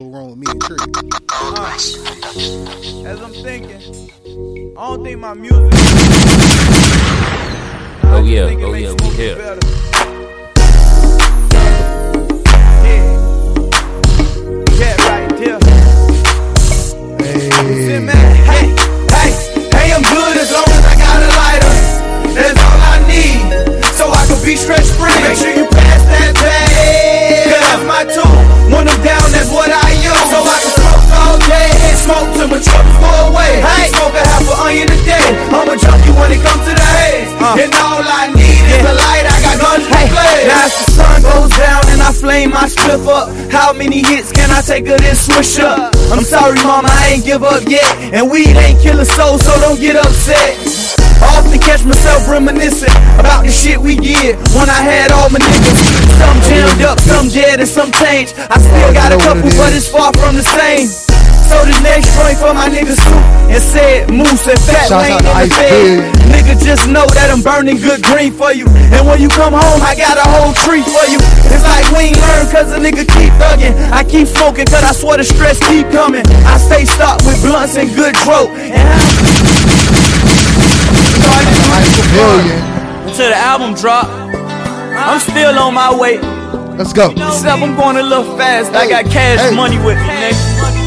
Go wrong with me and Tree. As I'm thinking, I don't think my music. Oh yeah, oh yeah, we here. Yeah. Yeah, right there. Hey. Hey, hey, hey, I'm good as long as I got a lighter. That's all I need. So I can be stress free. Make sure you pass Smoke till my troubles go away. Hey. Smoke a half an onion a day. I'm a junkie when it comes to the haze. Uh. And all I need is a light. I got guns to play. Now as the sun goes down and I flame my spliff up. How many hits can I take of this swish up? I'm sorry, mama, I ain't give up yet. And weed ain't kill a soul, so don't get upset. I often catch myself reminiscing about the shit we did when I had all my niggas. Some jammed up, some dead, and some changed. I still got a couple, but it's far from the same. So this next joint for my niggas too. And said Moose and Fat Shouts Lane out in to the bed. Nigga, just know that I'm burning good green for you. And when you come home, I got a whole tree for you. It's like we ain't learn cause a nigga keep thugging. I keep smoking cause I swear the stress keep coming. I stay stocked with blunts and good dope. And Like a until the album drop, I'm still on my way. Let's go. Except I'm going a little fast. I got cash Hey. money with me, nigga.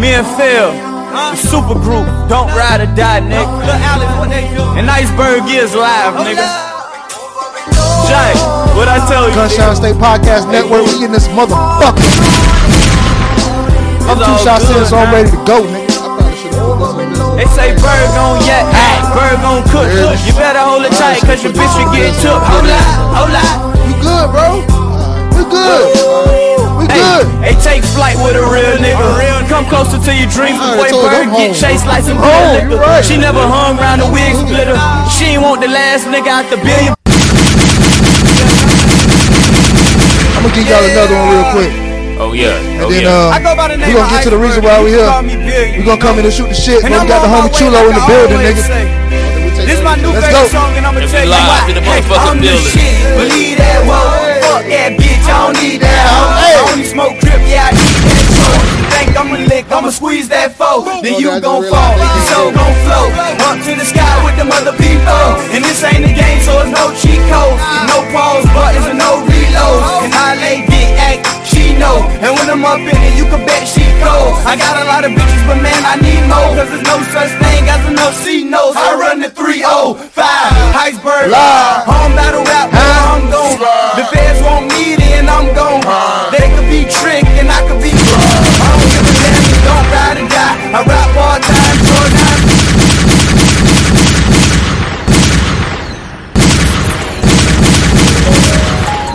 Me and Phil, the super group, don't ride or die, nigga. And Iceberg is live, nigga. Jay, what I tell you? Gunshot State Podcast Network. We in this motherfucker. I'm It's two all shots in, good, so I'm ready to go, nigga. I probably should have put this on They say bird gon' yak, bird gon' cook. You better hold it tight, cause your bitch will get took. Hold up, hold up. You good, bro? We good. We good. hey, take flight with a real nigga. Come closer to your dreams I before you bird I'm get home. chased like some I'm real you liquor. right. She never hung around the wig splitter. She ain't want the last nigga out the billion. I'm gonna give y'all another one real quick. Oh yeah, And oh then yeah. uh, I go by the name we gonna get to the reason why we you here. call me We gonna come in and shoot the shit. And But we got the homie Chulo like in the building, nigga. say. This my new Let's favorite go. song and I'ma And we tell you why. Hey, I'm the building. shit. I'ma squeeze that foe. Then you gon' fall, your soul gon' float. Up to the sky with them other people. And this ain't a game, so it's no cheat code. No pause buttons and no reload. And I lay dick act, she know. And when I'm up in it, you can bet she cold. I got a lot of bitches, but man, I need more. Cause there's no such thing as enough C notes. I run the 305, Iceberg, Live. home battle rap, I'm gone. The feds want me, then I'm gone. They could be tricked, I rap all time, Jordan.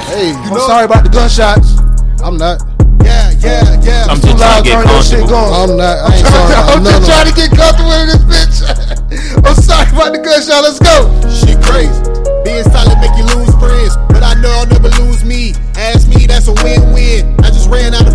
Hey, I'm sorry about the gunshots. I'm not. Yeah, yeah, yeah. I'm It's too just trying loud. to get Turn that shit comfortable. going. I'm not. I ain't sorry. I'm just trying to get comfortable in this bitch. I'm sorry about the gunshot. Let's go. Shit crazy. Being silent make you lose friends, but I know I'll never lose me. Ask me, that's a win-win. I just ran out of fucks to give.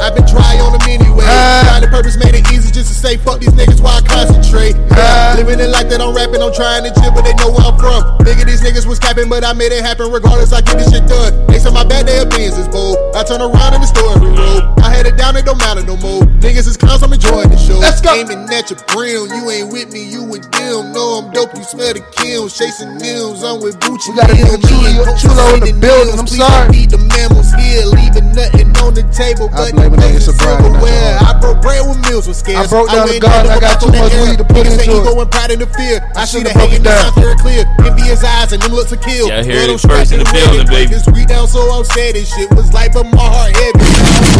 I've been dry on them anyway. Ah. Trying to purpose made it easy just to say fuck these niggas while I concentrate. Yeah, living in life that I'm rapping, I'm trying to chill, but they know where I'm from. Nigga, these niggas was capping, but I made it happen regardless. I get this shit done. They said my bad day of beans is bold. I turn around in the story road. I had it down, it don't matter no more. Niggas is clowns, I'm enjoying the show. Let's go. Aiming at your brim, you ain't with me, you with them. Know I'm dope, you smell the kills, chasing news. I'm with Gucci. We got a nigga me Chulo- in the building. I'm sorry. Feed the mammals here, leaving nothing on the table. But blame it on your sobriety, that's silverware. I broke bread when meals was scarce. I broke down the went garden, down I got the too much weed to air. put Niggas say into ego it. and pride and the fear. I see should've the broke hate in the down. eyes very clear. Envy his eyes and them looks are kill. Yeah, I hear Blood it first in the building, baby. This weed down so upset and shit was light, but my heart heavy.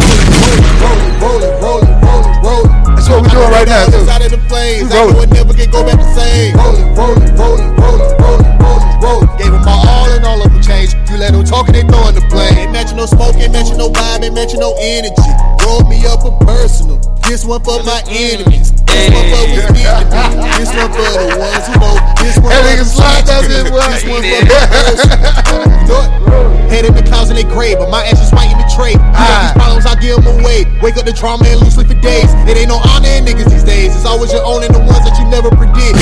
What we doing right now, too. Out of the flames, We I rolling. know it never can go back the same. Rolling, rolling, rolling, rolling, rolling, rolling, rolling. Gave them my all and all of them changed. You let them talk and they throwing the blame. Ain't mention no smoke, ain't mention no vibe, ain't mention no energy. Roll me up a personal. This one for my enemies. This one for we need to be. This one for the ones who know. This one for the slide bitch, boy. This one for the. You know it? Head in the clouds in they grave, but my ashes white in the tray. You know these ah. problems I give 'em away. Wake up the trauma and lose sleep for days. It ain't no honor in niggas these days. It's always your own and the ones that you never predict.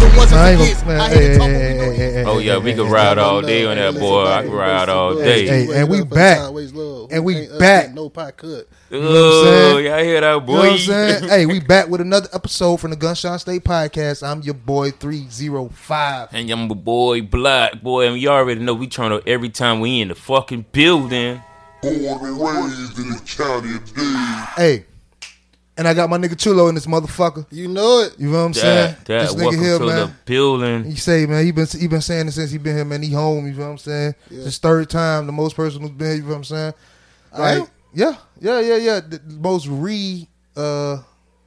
The ones I that gonna. I Man, hate to talk, hey, hey, hey, hey, Oh hey, yeah, hey, we hey, can hey, ride all day on that boy. I can ride all day. Hey, and we back. And we back. No pot cut. know what I'm Oh, saying? y'all hear that You know boy? what I'm saying? hey, we back with another episode from the Gunshot State Podcast. I'm your boy 305. And I'm a boy Black boy, and you already know we turn up every time we in the fucking building. Born and raised in the county of Dade. Hey, and I got my nigga Chulo in this motherfucker. You know it. You know what I'm saying? That, that this nigga welcome here, to man. the building. He say, man, he been he been saying it since he been here, man. He home. You know what I'm saying? It's his third time, the most person who's been. here, You know what I'm saying? I am? yeah, yeah, yeah, yeah. The most re uh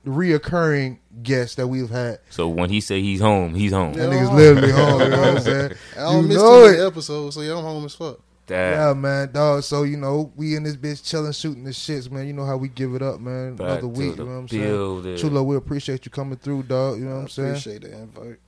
reoccurring guest that we've had. So when he say he's home, he's home. That nigga's literally home. You know what I'm saying? I don't you miss know too many episodes, so yeah, I'm home as fuck. That Yeah, man, dog. So you know, we in this bitch chilling, shooting the shits, man. You know how we give it up, man. Back Another week. You know what I'm building. saying? Chulo, we appreciate you coming through, dog. You know what I'm saying? Appreciate the invite.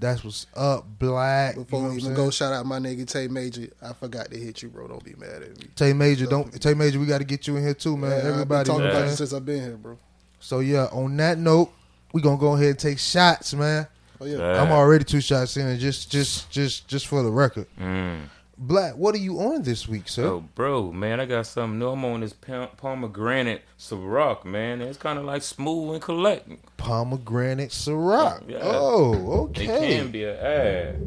That's what's up, Black. Before you know we even I'm go, shout out my nigga Tay Major. I forgot to hit you, bro. Don't be mad at me. Tay Major, don't Tay Major. We got to get you in here too, man. Yeah, I've been Everybody, talking man. about you since I've been here, bro. So yeah, on that note, we gonna go ahead and take shots, man. Oh yeah. that. I'm already two shots in, just, just, just, just for the record, Mm. Black. What are you on this week, sir? Oh, bro, man, I got something new. I'm on this pom- pomegranate Ciroc, man. It's kind of like smooth and collect. Pomegranate Ciroc. Yeah. Oh, It okay. can be an ad.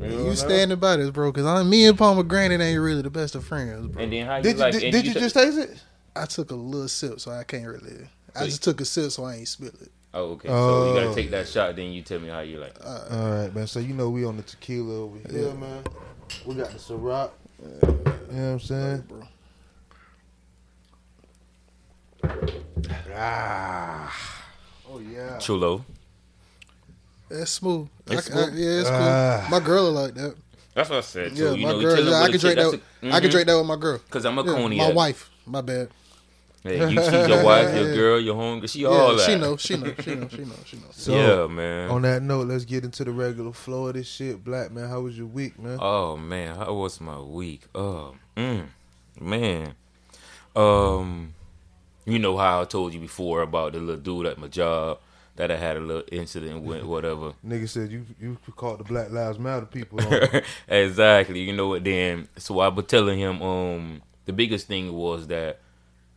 You, You what? standing by this, bro? Because I'm me and Pomegranate ain't really the best of friends, bro. And then how you Did you like? did, did you took- just taste it? I took a little sip, so I can't really. I just took a sip, so I ain't spill it. Oh, okay. So you Oh. gotta take that shot. Then you tell me how you like. it. Uh, All right, man. So you know we on the tequila over here, man. We got the Ciroc. You know what I'm saying? bro. Ah. Oh yeah. Chulo. That's smooth. I, It's I- smooth? yeah, it's cool. Ah. my girl will like that. That's what I said. Too. Yeah, you my know, girl. chilling Yeah, I can drink that. That's With, a- I can mhm. drink that with my girl. Cause I'm a Yeah, coney. my wife. My bad. Hey, you, she's your wife, your girl, your home. She Yeah, all that. she know. She know. She know. She know. She know. So yeah, man. on that note, let's get into the regular flow of this shit. Black man, how was your week, man? Oh man, how was my week? Oh, mm, man. Um, you know how I told you before about the little dude at my job that I had a little incident with, whatever. Nigga said you you caught the Black Lives Matter people. On. exactly. You know what? Then so I was telling him. Um, the biggest thing was that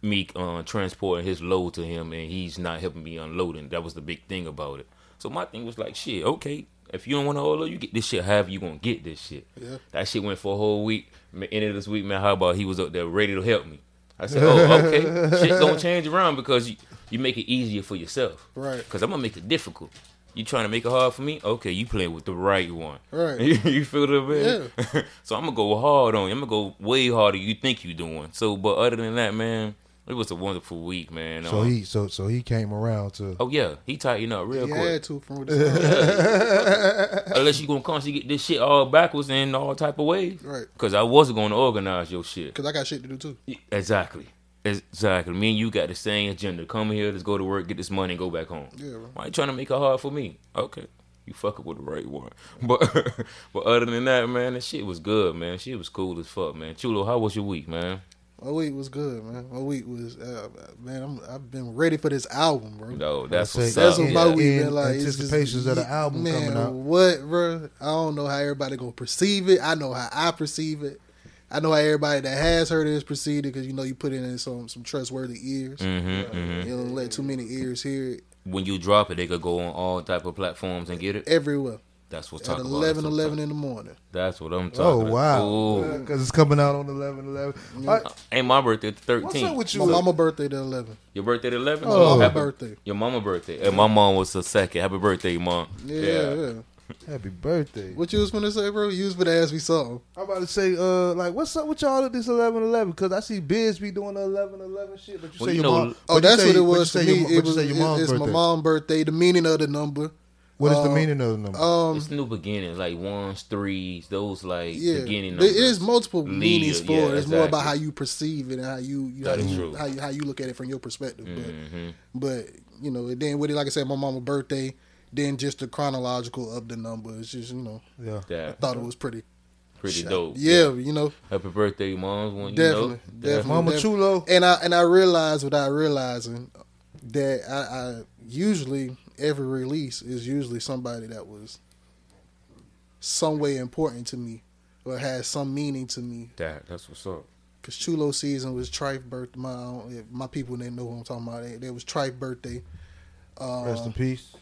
me uh, transporting his load to him, and he's not helping me unloading. That was the big thing about it. So my thing was like, shit, okay. If you don't want to unload, you get this shit. However, you gonna get this shit. Yeah. That shit went for a whole week. End of this week, man. How about he was up there ready to help me? I said, oh, okay. shit gonna change around because you, you make it easier for yourself. Right. Because I'm gonna make it difficult. You trying to make it hard for me? Okay, you playing with the right one. Right. you, feel the man? so I'm gonna go hard on you. I'm gonna go way harder you think you doing. So, but other than that, man, it was a wonderful week, man. so Um, he so so he came around to. Oh yeah, he tightened up real He quick. had to from what Unless you gonna constantly get this shit all backwards in all type of ways. Right. Cause I wasn't gonna organize your shit. Because I got shit to do too. Exactly. Exactly. Me and you got the same agenda. Come here, let's go to work, get this money, and go back home. Yeah, bro. Why you trying to make it hard for me? Okay. You fucking with the right one. But but other than that, man, that shit was good, man. Shit was cool as fuck, man. Chulo, how was your week, man? My week was good, man. My week was, uh, man. I'm, I've been ready for this album, bro. No, that's Say- what's That's up. what my In- week in been like. It's just- anticipations of the album man, coming out. What, bro? I don't know how everybody gonna perceive it. I know how I perceive it. I know how everybody that has heard it is perceived it because you know you put it in some some trustworthy ears. Mm-hmm, mm-hmm. You don't let too many ears hear it When you drop it, they could go on all type of platforms and get it. everywhere That's what's at talking 11, about. 11 in the morning. That's what I'm talking. About. Oh wow! Ooh. Because it's coming out on 11 11. Ain't my birthday the What's up 13th. with My mama birthday the 11. Your birthday the 11. Oh. my happy, birthday. Your mama birthday. And my mom was the second. Happy birthday, mom. Yeah, yeah. yeah. Happy birthday! What you was gonna say, bro? You was gonna ask me something. I'm about to say, uh, like, what's up with y'all at this 11 11? Because I see Biz be doing the 11 11 shit, but you Well, say you your know- mom. Oh, but you that's say- what it but you was for me. your- but It you was say your it- mom's it's birthday. my mom's birthday. The meaning of the number. What is the uh, meaning of the number? Um, It's new beginnings, like ones, threes, those like yeah, beginning numbers. is multiple Lead, meanings for yeah, it. It's more about how you perceive it and how you, you, That how, is you true. how you how you look at it from your perspective. hmm But but you know, and then with it, like I said, my mama's birthday. Then just the chronological of the number. It's just you know, yeah. I thought it was pretty pretty dope. Yeah, you know, Happy birthday, moms. When, definitely, you know, definitely, Mama definitely. Chulo. And I and I realized without realizing that I, I usually every release is usually somebody that was some way important to me or had some meaning to me. That that's what's up. Cause Chulo season was Trife birthday. My if my people didn't know who I'm talking about. It, it was Trife birthday, uh, Rest in peace.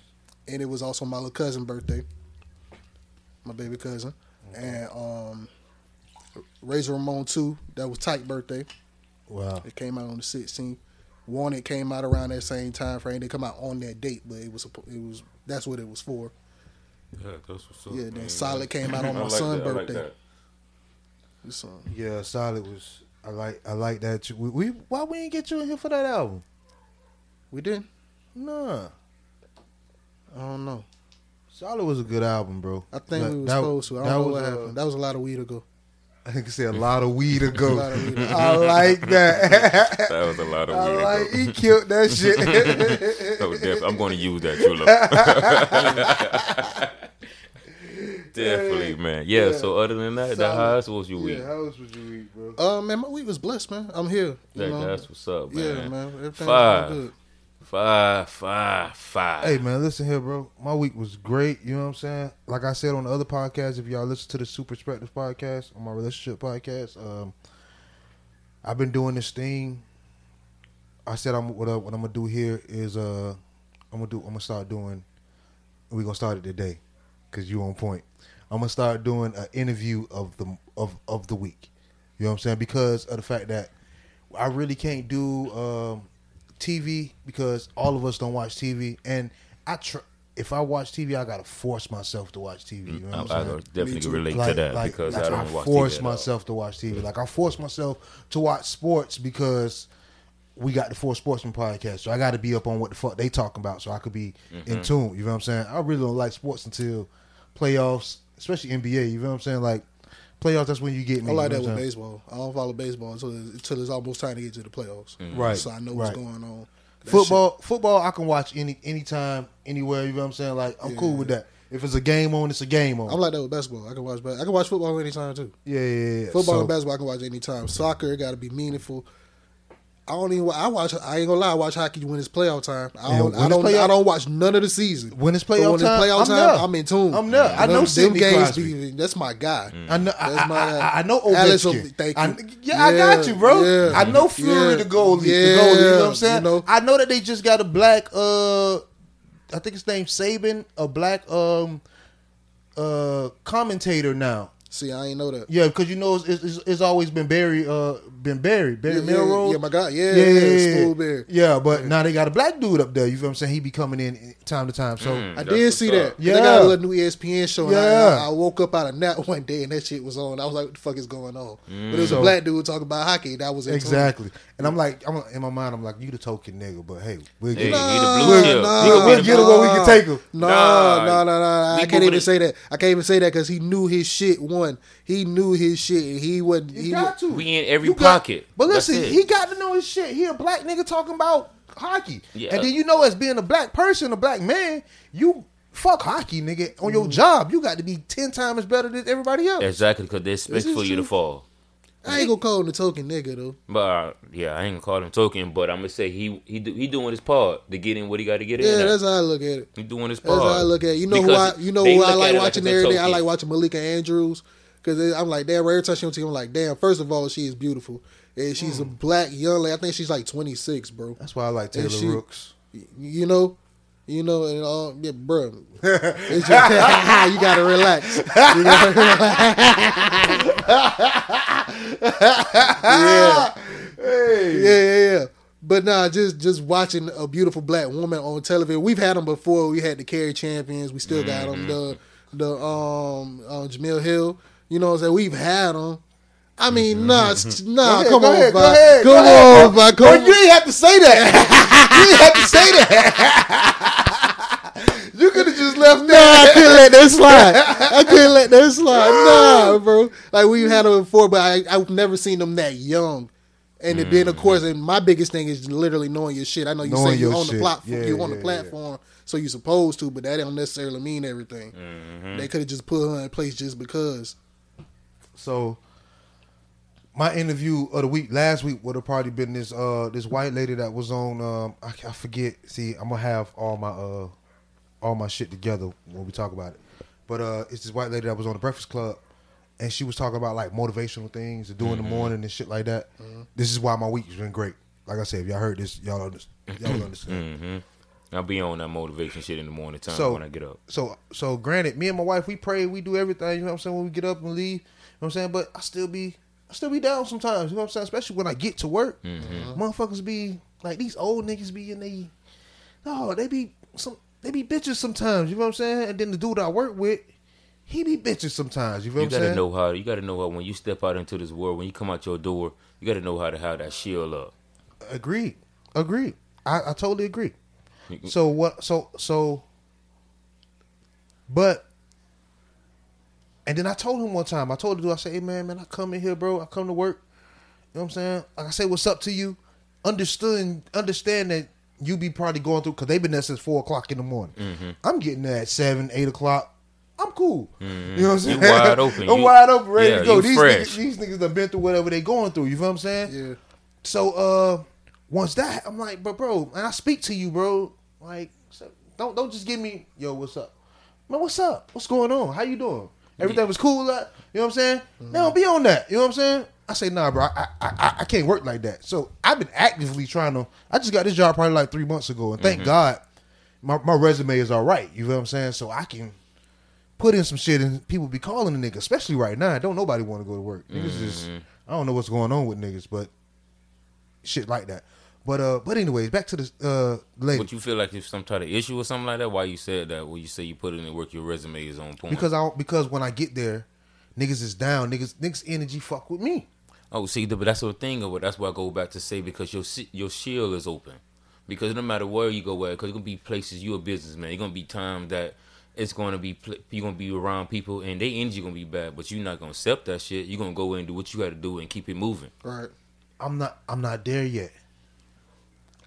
and it was also my little cousin birthday, my baby cousin, and um, Razor Ramon two. That was Tyke birthday. Wow. It came out on the 16th. Wanted came out around that same time frame. They come out on that date, but it was it was that's what it was for. Yeah, that's what's up. Yeah, then man. Solid came out on my like son's that, I like birthday. that. Um, Yeah, solid was. I like. I like that. too. We, we why we ain't get you in here for that album? we didn't. Nah, I don't know. solid was a good album, bro. I think That- we was that- supposed to. I don't know was, what uh, happened. That was a lot of weed ago. I think I said a lot of weed ago. A of weed ago. I like that. That was a lot of I weed. like. ago. He killed that shit. So definitely, I'm going to use that Chulo. definitely, man. Yeah, So other than that, the Solid. highest was your yeah, week. how else was your week, bro? Uh, man, my week was blessed, man. I'm here. You That, know? that's what's up, man. yeah, man. Everything's Five. good. Five, five, five. Hey man, listen here, bro. My week was great. You know what I'm saying? Like I said on the other podcast, if y'all listen to the Super Perspective podcast, on my relationship podcast, um, I've been doing this thing. I said I'm what, I, I'm gonna do here is uh, I'm gonna do I'm gonna start doing. We're gonna start it today, cause you on point. I'm gonna start doing an interview of the of of the week. You know what I'm saying? Because of the fact that I really can't do um, TV because all of us don't watch TV, and I tr- if I watch TV, I gotta force myself to watch TV. You know I, what I I'm saying? definitely relate to that like- because like I don't watch force TV myself to watch TV. Like I force myself to watch sports because we got the Four Sportsman podcast, so I got to be up on what the fuck they talking about, so I could be Mm-hmm. in tune. You know what I'm saying? I really don't like sports until playoffs, especially NBA. You know what I'm saying? Like playoffs, that's when you get me. I like you that with what I'm saying? baseball. I don't follow baseball until until it's almost time to get to the playoffs. Mm. Right, So I know what's right. going on. That Football, football, I can watch any anytime, anywhere. You know what I'm saying? Like I'm cool with that. If it's a game on, it's a game on. I'm like that with basketball. I can watch. I can watch football anytime too. yeah, yeah, yeah. yeah. Football So- and basketball I can watch anytime. Soccer it got to be meaningful. I don't even. I watch. I ain't gonna lie. I watch hockey when it's playoff time. I don't. when I it's don't. playoff- I don't watch none of the season. When it's playoff when it's time, playoff I'm time. I'm in tune. I'm there. I know them, Sidney them games. Crosby. Be, that's my guy. I know. I, That's I, my I, guy. I know Ovechkin. Ov- thank I, you. yeah, I got you, bro. Yeah, I know Fleury, yeah, the goalie. yeah, the goalie. You know what I'm saying? you know. I know that they just got a black. uh I think his name's Subban, a black um uh commentator now. See, I ain't know that. Yeah, because you know it's, it's, it's always been Barry, uh, been Barry, Barry Yeah, yeah, Melrose. yeah, my God, Yeah, yeah, yeah, Barry. Yeah, but now they got a black dude up there. You feel what I'm saying? He be coming in time to time. So I did see up. that. Yeah. They got a little new ESPN show. And Yeah. I, I woke up out of nap one day and that shit was on. I was like, what the fuck is going on? But it was So- a black dude talking about hockey. That was in tune. exactly, and I'm like, I'm in my mind, I'm like, you the token nigga, but hey, we'll Hey, get he it. the Nah, blue chip. nah, He gonna we'll the get blue- it where we can take him. No, Nah. no, no, no. I can't even say that. I can't even say that because he knew his shit. One, he knew his shit. and He wasn't. You He got wa- to. We in every You got- pocket. But listen, he got to know his shit. He a black nigga talking about hockey. Yeah. And then you know, as being a black person, a black man, you fuck hockey, nigga. On your mm. job, you got to be ten times better than everybody else. Exactly, because they expect This is for you to fall. I ain't gonna call him the token nigga though. But uh, yeah, I ain't gonna call him token, but I'm gonna say he he do, he doing his part to get in what he got to get in. Yeah, that's how I look at it. he doing his That's part. how I look at it. You know who I you know who I like watching it's a every day. I like watching Malika Andrews because I'm like, damn. Every time she on TV, I'm like, damn. First of all, she is beautiful, and she's Hmm. a black young lady. I think she's like 26, bro. That's why I like Taylor And she- Rooks. You know, you know, and all yeah, bro. It's just, you gotta relax. You gotta relax. yeah. Yeah, yeah, yeah. But nah, just just watching a beautiful black woman on television. We've had them before. We had the Cari Champions. We still got them. The the um uh, Jemele Hill. You know what I'm saying? We've had them. I mean, nah, s- nah. Go ahead, come on, go ahead, come go ahead, on. Bro, Come you ain't have to say that. you ain't have to say that. You could have just left Nah, I couldn't let that slide. I couldn't let that slide. Nah, bro. Like we've had them before, but I, I've never seen them that young. And then, of course, and my biggest thing is literally knowing your shit. I know you Knowing say you're on the platform, Yeah, you're on yeah, the yeah. platform, so you're supposed to, but that don't necessarily mean everything. They could have just put her in place just because. So my interview of the week last week would have probably been this uh this white lady that was on um I, I forget. See, I'm gonna have all my uh all my shit together when we talk about it. But uh it's this white lady that was on the Breakfast Club and she was talking about like motivational things to do in the mm-hmm. morning and shit like that. Mm-hmm. This is why my week has been great. Like I said, if y'all heard this, y'all mm-hmm. understand. Y'all understand. I'll be on that motivation shit in the morning time So- when I get up. So so granted, me and my wife we pray, we do everything, you know what I'm saying, when we get up and leave. You know what I'm saying? But I still be I still be down sometimes, you know what I'm saying? Especially when I get to work. Motherfuckers be like these old niggas be in they no, they be some they be bitches sometimes, you know what I'm saying? And then the dude I work with, he be bitches sometimes, you know You what I'm saying? You gotta know how. You gotta know how when you step out into this world, when you come out your door, you gotta know how to have that shield up. Agreed. Agreed. I, I totally agree. So what? So so. But. And then I told him one time. I told the dude. I said, "Hey man, man, I come in here, bro. I come to work. You know what I'm saying? Like I say, what's up to you? Understood. Understand that you be probably going through because they've been there since four o'clock in the morning. I'm getting there at seven, eight o'clock. I'm cool. You know what I'm saying? You wide open. I'm You- wide open, ready yeah, to go. These fresh. niggas, these niggas done been through whatever they're going through. You feel what I'm saying? Yeah. So uh once that I'm like, but bro, and I speak to you, bro. Like, so don't don't just give me, yo, what's up? Man, what's up? What's going on? How you doing? Everything was cool, uh, you know what I'm saying? Now be on that. You know what I'm saying? I say, nah, bro, I, I I can't work like that. So I've been actively trying to. I just got this job probably like three months ago, and thank God, my my resume is all right. You know what I'm saying? So I can put in some shit, and people be calling the nigga, especially right now. Don't nobody want to go to work. Niggas just I don't know what's going on with niggas, but shit like that. But uh, but anyways, back to the uh lady But you feel like there's some type of issue or something like that? Why you said that? When you say you put in in work, your resume is on point. because I because when I get there, niggas is down. Niggas niggas energy fuck with me. Oh, see, but that's the thing of it. That's why I go back to say because your your shield is open. Because no matter where you go at, because it's gonna be places you're a businessman. You're gonna be times that it's gonna be you're gonna be around people and they energy gonna be bad, but you're not gonna accept that shit. You're gonna go in and do what you got to do and keep it moving. Right. I'm not I'm not there yet.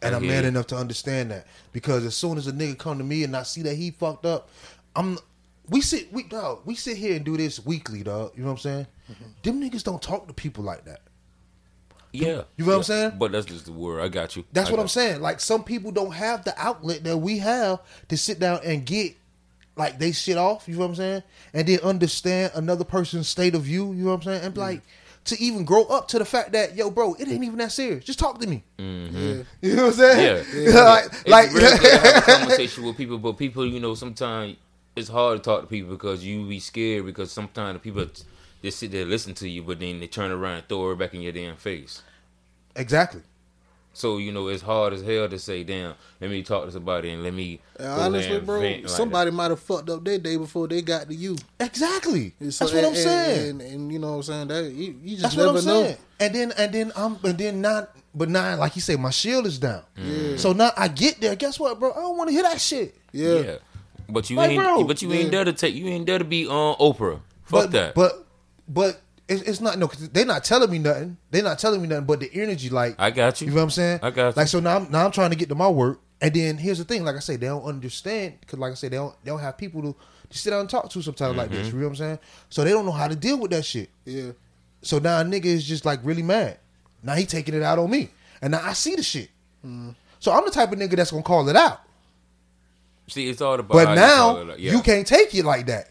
And I'm man enough to understand that because as soon as a nigga come to me and I see that he fucked up, I'm we sit we dog we sit here and do this weekly, dog. You know what I'm saying? Mm-hmm. Them niggas don't talk to people like that. Yeah, You know what I'm saying? But that's just the word. I got you. That's I what I'm saying. Like some people don't have the outlet that we have to sit down and get like they shit off. You know what I'm saying? And then understand another person's state of view. You know what I'm saying? And like to even grow up to the fact that yo, bro, it ain't even that serious. Just talk to me. Yeah. You know what I'm saying? Yeah. like, It's like rare to have a conversation with people, but people, you know, sometimes it's hard to talk to people because you be scared because sometimes the people just sit there and listen to you, but then they turn around and throw it back in your damn face. exactly. So you know it's hard as hell to say, "Damn, let me talk to somebody and let me." And honestly, and bro, vent like somebody might have fucked up their day before they got to you. Exactly. So- That's what I'm saying. And, and, you know what I'm saying? That you, you just That's never what I'm know. saying. And then and then I'm and then not but now like you say, my shield is down. Yeah. So now I get there. Guess what, bro? I don't want to hear that shit. Yeah. Yeah, but you Like, ain't. bro, but you ain't yeah. there to take. You ain't there to be on Oprah. Fuck but, that. But but it's, it's not no. they they're not telling me nothing. They're not telling me nothing. But the energy, like I got you. You know what I'm saying? I got you. Like so now, I'm, now I'm trying to get to my work, and then here's the thing. Like I say, they don't understand because, like I say, they don't they don't have people to, to sit down and talk to sometimes like Mm-hmm. this. You know what I'm saying? So they don't know how to deal with that shit. Yeah. So now a nigga is just like really mad. Now he taking it out on me, and now I see the shit. So I'm the type of nigga that's gonna call it out. See, it's all about. But you now like, yeah. you can't take it like that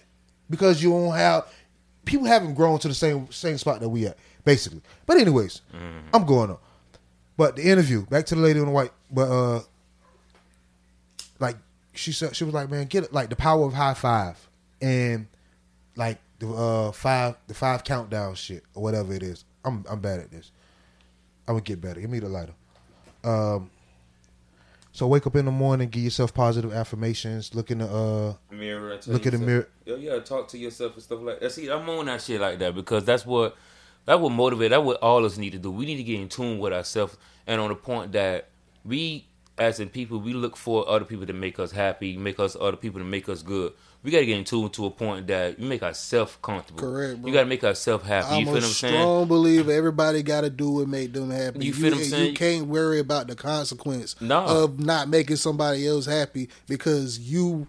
because you don't have people haven't grown to the same same spot that we at basically. But anyways, Mm-hmm. I'm going on. But the interview back to the lady on the white, but uh, like she said, she was like, man, get it like the power of high five and like the uh five the five countdown shit or whatever it is. I'm I'm bad at this. I'm gonna get better. Give me the lighter. Um. So wake up in the morning, give yourself positive affirmations. Look in the uh, mirror. Look in the mirror. Yeah, yeah. Talk to yourself and stuff like that. See, I'm on that shit like that because that's what that would motivate. That what all us need to do. We need to get in tune with ourselves and on the point that we, as in people, we look for other people to make us happy, make us other people to make us good. We got to get in tune to a point that we make ourselves comfortable. Correct, bro. You got to make ourselves happy. I'm you feel a what I'm saying? strong believer everybody got to do what make them happy. You feel what I'm saying? You can't worry about the consequence No. of not making somebody else happy because you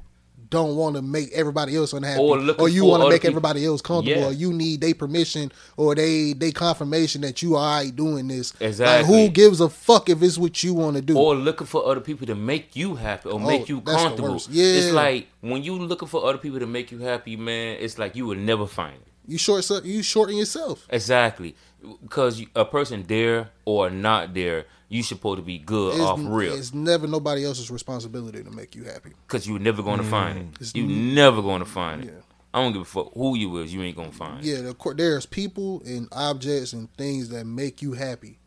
don't want to make everybody else unhappy, Or or, you want to make people- everybody else comfortable, Yeah. or you need their permission or they they confirmation that you are alright doing this. Like, Exactly. who gives a fuck if it's what you want to do? or looking for other people to make you happy or oh, make you Oh, that's the comfortable. Yeah. It's like when you looking for other people to make you happy, man. It's like you will never find it. you short you shorten yourself. Exactly, because a person there or not there, you supposed to be good It's, off real. it's never nobody else's responsibility to make you happy. Because you're never going to find it. It's You n- never going to find it. Yeah. I don't give a fuck who you is. You ain't gonna find it. Yeah, of course, there's people and objects and things that make you happy,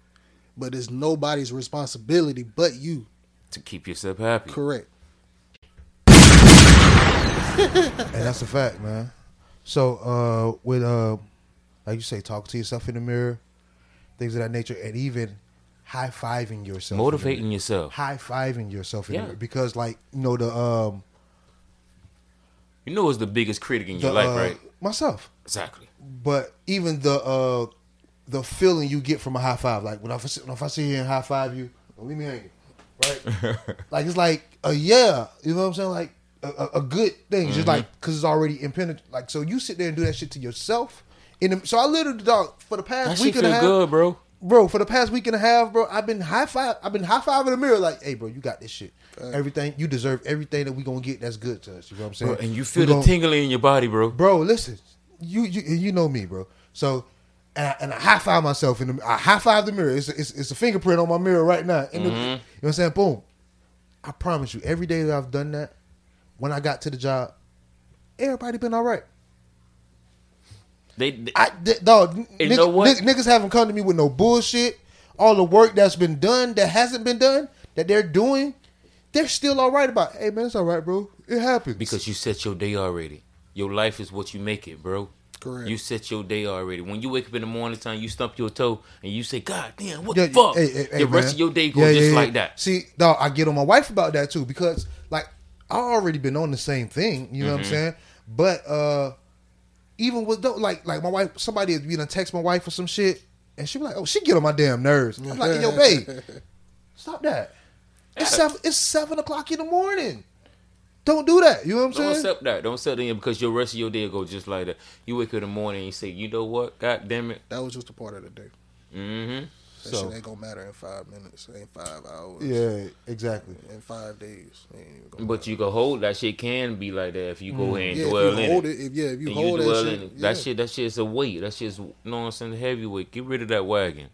but it's nobody's responsibility but you. To keep yourself happy. Correct. and that's a fact, man. So uh, with uh, like you say, talking to yourself in the mirror, things of that nature, and even high fiving yourself, Motivating yourself. high fiving yourself Yeah. because, like you know, the um, You know what's the biggest critic in the your life, uh, right? myself, Exactly. but even the uh, the feeling you get from a high five, like when I if I see you and high five you, don't leave me hanging, right? like it's like a yeah, you know what I'm saying, like a, a, good thing, just Mm-hmm. like because it's already impenetrable. Like so, you sit there and do that shit to yourself. In the, so I literally dog for the past That week and a half, good, bro. Bro. For the past week and a half, bro, I've been high five. I've been high five in the mirror, like, hey, bro, you got this shit. Everything you deserve, everything that we gonna get that's good to us. You know what I'm saying? Bro, and you feel We the gon- tingling in your body, bro. bro. Listen, you you you know me, bro. So. And I, and I high five myself in the. I high five the mirror. It's a, it's, it's a fingerprint on my mirror right now. In the, mm-hmm. You know what I'm saying? Boom. I promise you, every day that I've done that, when I got to the job, everybody been all right. They, they- I th- dog. And nigg- know what? nigg- niggas haven't come to me with no bullshit. All the work that's been done that hasn't been done that they're doing, they're still all right about. Hey man, it's all right, bro. It happens because you set your day already. Your life is what you make it, bro. Correct. You set your day already. When you wake up in the morning time, you stump your toe and you say, "God damn, what Yeah, the fuck?" hey, hey, hey, the rest man. of your day goes Yeah, just yeah. like that. See, dog, I get on my wife about that too because like I already been on the same thing. You know what I'm Mm-hmm. saying? But uh even with though, like like my wife, somebody is you know text my wife for some shit, and she be like, "Oh, she get on my damn nerves." I'm like, "Yo, babe, stop that. It's Yeah. seven. It's seven o'clock in the morning. Don't do that. You know what I'm Don't saying? accept that. Don't accept it in because your rest of your day will go just like that. You wake up in the morning and you say, "You know what? God damn it." That was just a part of the day. Mm-hmm. That So- shit ain't gonna matter in five minutes. It ain't five hours. Yeah, exactly. In five days. It ain't gonna But you can hold that shit. Can be like that if you go ahead and yeah, dwell if you in hold it. it, if yeah, if you And hold you dwell that in shit, it. That yeah. shit. That shit's a weight. That shit's you know what I'm saying. Heavyweight. Get rid of that wagon.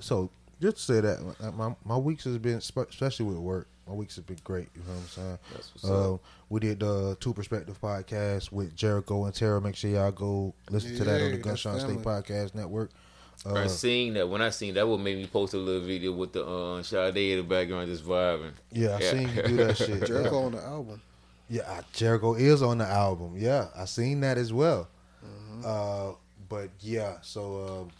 So just to say that my my weeks has been especially with work. My weeks have been great. You know what I'm saying? That's what's Uh, we did the Two Perspective podcast with Jericho and Tara. Make sure y'all go listen to that on the that's Gunshot State. Podcast Network. I Uh, seen that. When I seen that, what made me post a little video with the uh, Sade in the background just vibing. yeah, I seen you do that shit. Jericho Yeah, on the album. yeah uh, Jericho is on the album. Yeah, I seen that as well. Mm-hmm. Uh, but yeah, so uh,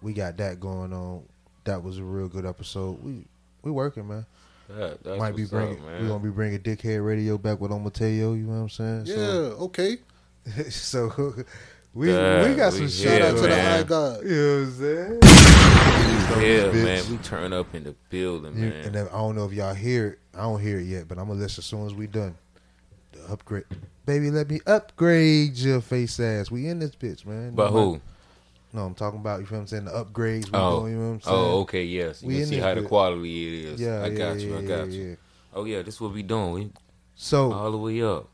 we got that going on. That was a real good episode. We we working, man. That, that's Might be bringing. up, we man. gonna be bringing Dickhead Radio back with on Mateo. You know what I'm saying? Yeah, So, okay. so we Damn, we got we some here, shit Shout out to the. High God. You know what I'm saying? Yeah, bitch. man. We turn up in the building, You- man. And then I don't know if y'all hear it. I don't hear it yet, but I'm gonna listen as soon as we done. The upgrade, baby. Let me upgrade your face ass. We in this bitch, man. But who? No, I'm talking about you. Feel what I'm saying? The upgrades. We Oh, doing, you know what I'm oh, saying? oh, okay, yes. You We can in see this how the quality it is. Yeah, I yeah, got you. yeah, I got yeah, you. yeah. Oh yeah, this what we doing. We So all the way up.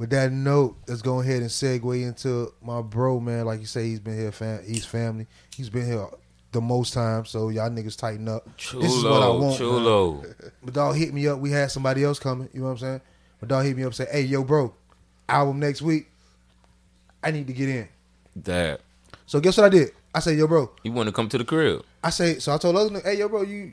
With that note, let's go ahead and segue into my bro, man. Like you say, he's been here. Fam- he's family. He's been here the most time. So y'all niggas tighten up. Chulo, this is what I want. chulo. But dog hit me up. We had somebody else coming. You know what I'm saying? But dog hit me up and say, "Hey, yo, bro, album next week. I need to get in." That So guess what I did? I said, "Yo, bro." you want to come to the crib? I say, so I told other nigga, "Hey, yo, bro, you,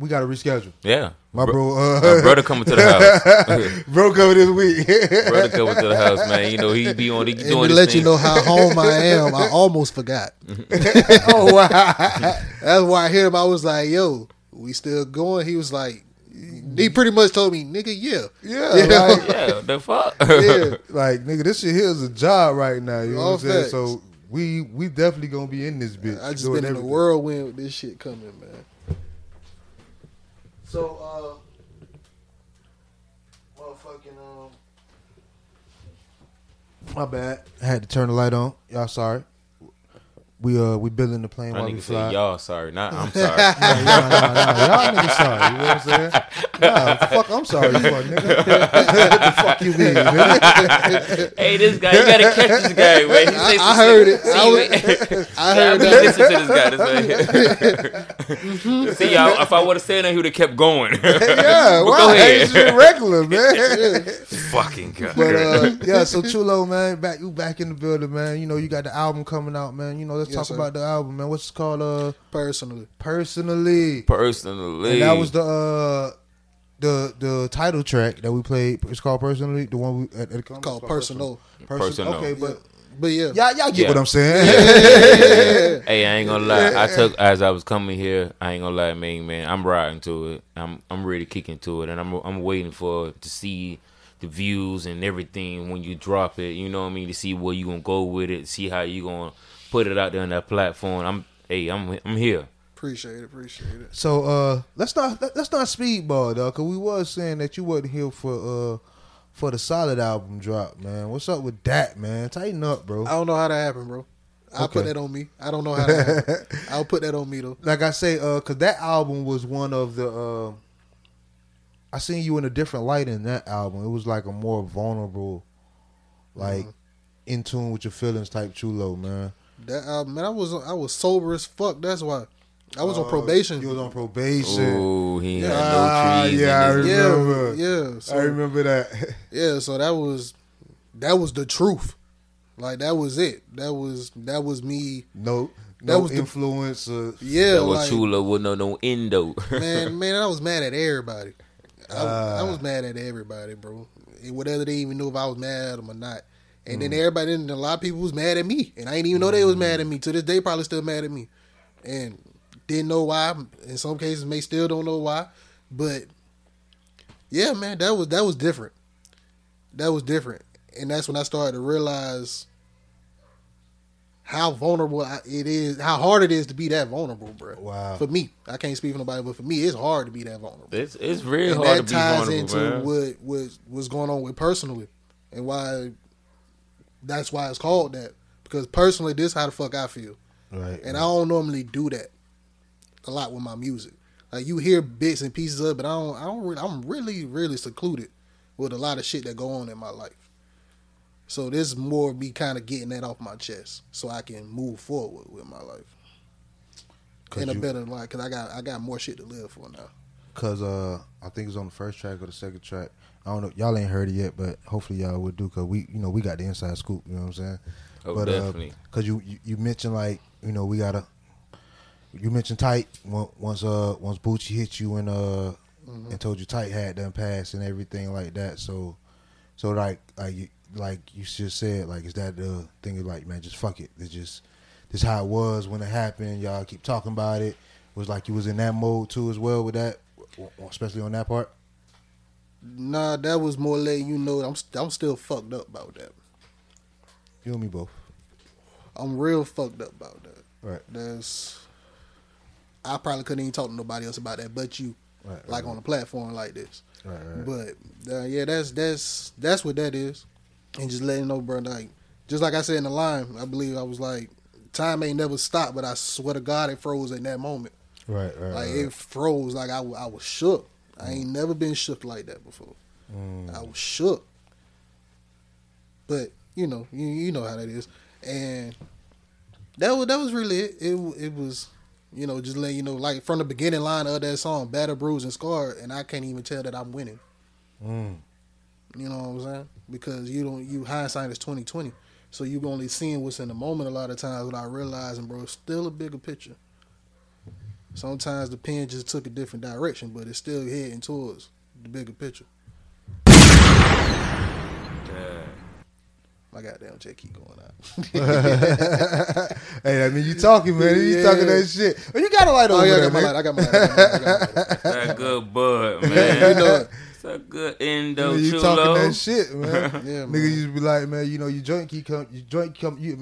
we got to reschedule." Yeah, My bro, uh, my brother coming to the house. bro, coming this week. brother coming to the house, man. You know he be on. He And doing to let thing. you know how home I am, I almost forgot. oh wow! That's why I heard him. I was like, "Yo, we still going?" He was like, he pretty much told me, "Nigga, yeah, Yeah, You know? like, Yeah, the fuck. yeah." like nigga, this shit here is a job right now. You know All what I'm saying? So we we definitely gonna be in this bitch. I just doing been in the everything. whirlwind with this shit coming, man. So, uh, motherfucking, um, my bad. I had to turn the light on. Y'all sorry. We uh we building the plane My while we fly. said, y'all sorry, not I'm sorry. Nah, nah, nah, nah. Y'all niggas sorry. You know what I'm saying? Nah, the fuck I'm sorry for, nigga. the fuck you mean, nigga? hey, this guy, you gotta catch this guy, man. He say I heard it. See, I wait. I heard I be that. to this guy. This way. See, y'all, if I would have said that, he would have kept going. Yeah, But wow, go ahead. It's just regular, man. Fucking god. But uh, yeah, so Chulo, man, back you back in the building, man. You know you got the album coming out, man. You know let's Yes, talk sir. about the album, man. What's it called? Uh, Personally, personally. Personally, And that was the uh the the title track that we played. It's called personally. The one we at, at the it's called personal. Person- Personal. Okay, but But yeah, y'all y'all get Yeah. what I'm saying. Hey, I ain't gonna lie. I took as I was coming here. I ain't gonna lie, man. Man, I'm riding to it. I'm I'm ready to kick into it, and I'm I'm waiting for to see the views and everything when you drop it. You know what I mean? To see where you gonna go with it. See how you gonna put it out there on that platform. I'm hey, I'm I'm here. appreciate it, appreciate it. so uh, let's not let, let's not speedball though, cause we was saying that you wasn't here for uh for the solid album drop, man. What's up with that, man? Tighten up, bro. I don't know how that happened, bro. I'll put Okay. that on me. I don't know how that happened. I'll put that on me though. like I say, uh, cause that album was one of the. Uh, I seen you in a different light in that album. It was like a more vulnerable, like in tune with your feelings type chulo, man. That album, man, I was I was sober as fuck. That's why I was on Uh, probation. You was on probation. Ooh, he had Ah, no trees. yeah, I in his- yeah, yeah. So, I remember that. Yeah, so that was that was the truth. Like that was it. That was that was me. no, That no was the- influence. uh, Yeah, That was like Chula with no no endo. man, man, I was mad at everybody. I, I Ah. was mad at everybody, bro. And Whether they even knew if I was mad at them or not. And Mm. then everybody, and a lot of people was mad at me, and I didn't even know they was mad at me. To this day, probably still mad at me, and didn't know why. In some cases, may still don't know why. But yeah, man, that was that was different. That was different, and that's when I started to realize how vulnerable it is, how hard it is to be that vulnerable, bro. Wow. For me, I can't speak for nobody, but for me, it's hard to be that vulnerable. it's it's really and hard that to be ties into man. what what what's going on with personally, and why that's why it's called that. Because personally, this how the fuck I feel, right. and I don't normally do that a lot with my music. Like you hear bits and pieces of, it, but I don't. I don't. Really, I'm really, really secluded with a lot of shit that go on in my life. So this is more me kind of getting that off my chest, so I can move forward with my life in a you- better life. Cause I got I got more shit to live for now. Cause uh, I think it's on the first track or the second track. I don't know. Y'all ain't heard it yet, but hopefully y'all will do. Cause we, you know, we got the inside scoop. You know what I'm saying? Oh, but definitely. Uh, Cause you, you, you mentioned like, you know, we gotta. You mentioned tight once uh once Bucci hit you and uh and told you tight had done passed and everything like that. So, so like like you, like you just said like is that the thing of like man just fuck it. It's just this how it was when it happened. Y'all keep talking about it. it. Was like you was in that mode too as well with that, especially on that part. Nah, that was more letting you know I'm I'm still fucked up about that. You and me both. I'm real fucked up about that. Right. That's I probably couldn't even talk to nobody else about that but you, Right, like right, on a platform like this. Right, right. But uh, yeah, that's that's that's what that is, and just letting you know, bro. Like just like I said in the line, I believe I was like, time ain't never stopped, but I swear to God, it froze in that moment. Right, right, Like right. it froze. Like I, I was shook. I ain't never been shook like that before. Mm. I was shook. But you know, you, you know how that is, and that was that was really it. It it was, you know, just letting you know, like from the beginning line of that song, "Battle, Bruised, and Scarred," and I can't even tell that I'm winning. Mm. You know what I'm saying? Because you don't you hindsight is twenty twenty. So you only seeing what's in the moment a lot of times without realizing, bro, it's still a bigger picture. Sometimes the pen just took a different direction, but it's still heading towards the bigger picture. My goddamn check keep going out. hey, I mean, you talking, man. You Yeah. talking that shit. Oh, you got a light over oh yeah, I there, got my light. I got my light. I got my light. I got my light. That good bud, man. You know it. It's a good endo you chulo. talking that shit, man. Yeah, Nigga man. used to be like, man, you know, your joint keep come, your joint come, you, I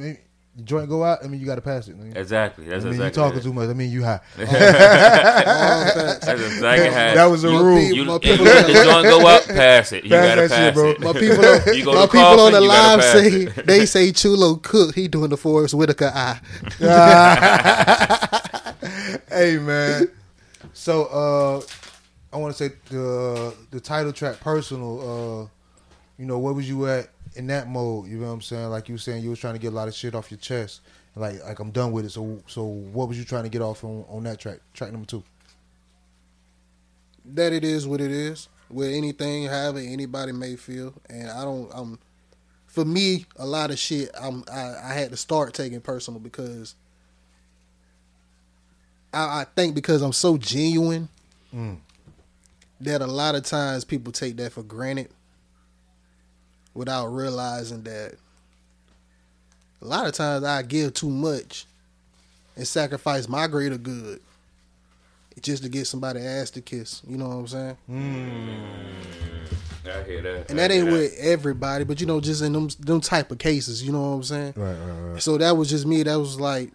your joint go out. I mean, you got to pass it. Exactly. That's I mean, exactly. you talking it. too much. I mean, you high. That's a. That was a rule. You, my people you the joint go out, pass it. You Pass gotta that pass shit, bro. it. My people, on, my people on the Carlson, you gotta live say it. they say Chulo Cook. He doing the Forest Whitaker eye. hey man. So uh I want to say the the title track personal uh you know where was you at in that mode, you know what I'm saying? Like you were saying you was trying to get a lot of shit off your chest. Like like I'm done with it. So so what was you trying to get off on on that track? Track number 2. that it is what it is. With anything, however anybody may feel, and I don't. I'm for me a lot of shit. I'm I, I had to start taking personal because I, I think because I'm so genuine mm. that a lot of times people take that for granted without realizing that a lot of times I give too much and sacrifice my greater good just to get somebody ass to kiss. You know what I'm saying? Mm. I hear that. And that hear ain't with everybody, but you know, just in them them type of cases. You know what I'm saying? Right, right, right. So that was just me. That was like,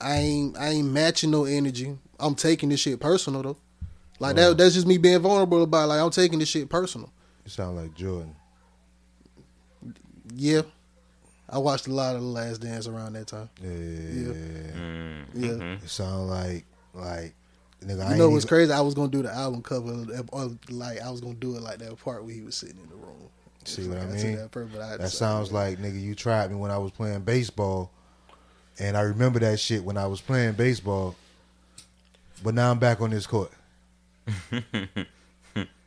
I ain't I ain't matching no energy. I'm taking this shit personal though. Like that that's just me being vulnerable about. It. Like I'm taking this shit personal. You sound like Jordan. Yeah, I watched a lot of The Last Dance around that time. Yeah. Mm. Yeah. It sound like like nigga I You know ain't what's even- crazy? I was gonna do the album cover, or like I was gonna do it like that part where he was sitting in the room. See what I Got to mean? That, part, but I That sounds like nigga, you tried me when I was playing baseball, and I remember that shit when I was playing baseball. But now I'm back on this court,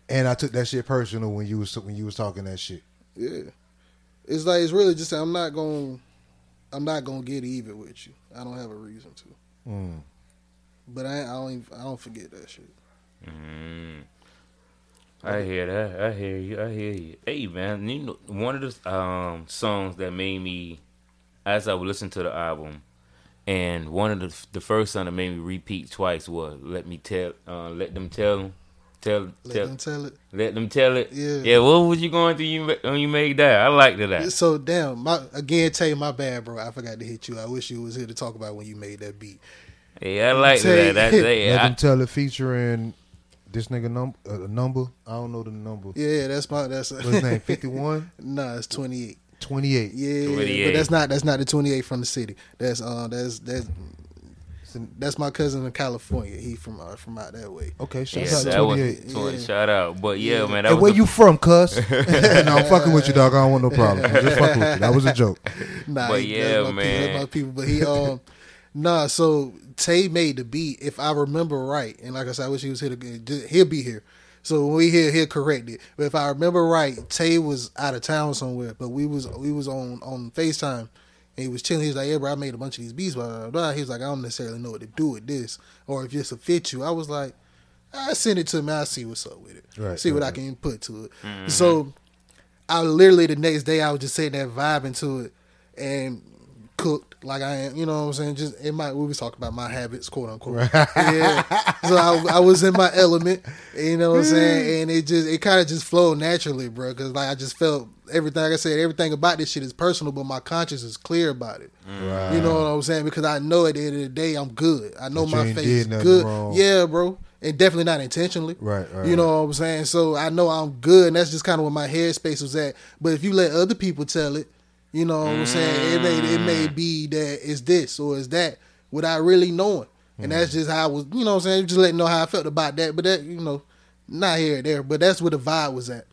and I took that shit personal when you was when you was talking that shit. Yeah, it's like it's really just I'm not gonna I'm not gonna get even with you. I don't have a reason to. Mm. But I, I don't even, I don't forget that shit. Mm. I hear that. I hear you. I hear you. Hey man, you know one of the um songs that made me as I would listen to the album, and one of the the first song that made me repeat twice was "Let Me Tell." Uh, let them tell, tell, Let tell, them tell it. let them tell it. Yeah. Yeah. What was you going through you when you made that? I liked that. So damn, my again, tell you my bad, bro. I forgot to hit you. I wish you was here to talk about when you made that beat. Yeah, I like that. That's Let yeah, them tell it featuring this nigga number uh, number. I don't know the number. Yeah, that's my that's What's his name? 51? nah, it's twenty eight. 28. Yeah, 28. but that's not that's not the twenty eight from the city. That's uh that's that's that's my cousin in California. He from uh, from out that way. Okay, shout yeah, out to that was twenty- Yeah. shout out. But yeah, Yeah. man, that Hey, was where the- you from, cuz? no, I'm fucking with you, dog. I don't want no problem. I'm just fucking with you. That was a joke. Nah, But he- yeah, that's my man. People, that's my people. But he um nah, so Tay made the beat, if I remember right, and like I said, I wish he was here to he'll be here. So when we hear he'll correct it. But if I remember right, Tay was out of town somewhere, but we was we was on on FaceTime and he was chilling. He was like, Yeah, bro, I made a bunch of these beats, blah blah blah. He was like, I don't necessarily know what to do with this or if this will fit you. I was like, I send it to him. I see what's up with it. Right, see what right, I can put to it. Mm-hmm. So I literally the next day I was just sitting there vibing to it and cooked like I am, you know what I'm saying? Just in my we was talking about my habits, quote unquote. Yeah. So I, I was in my element, you know what I'm saying? And it just it kind of just flowed naturally, bro. Cause like I just felt everything. Like I said, everything about this shit is personal, but my conscience is clear about it. Mm. Right. You know what I'm saying? Because I know at the end of the day I'm good. I know That my face is good. wrong. Yeah, bro. And definitely not intentionally. Right, right, You know what I'm saying? So I know I'm good, and that's just kind of where my headspace was at. But if you let other people tell it, you know what I'm saying? It may it may mm. be that it's this or it's that without really knowing. And that's mm. just how I was, you know what I'm saying? Just letting know how I felt about that. But that, you know, not here or there. But that's where the vibe was at.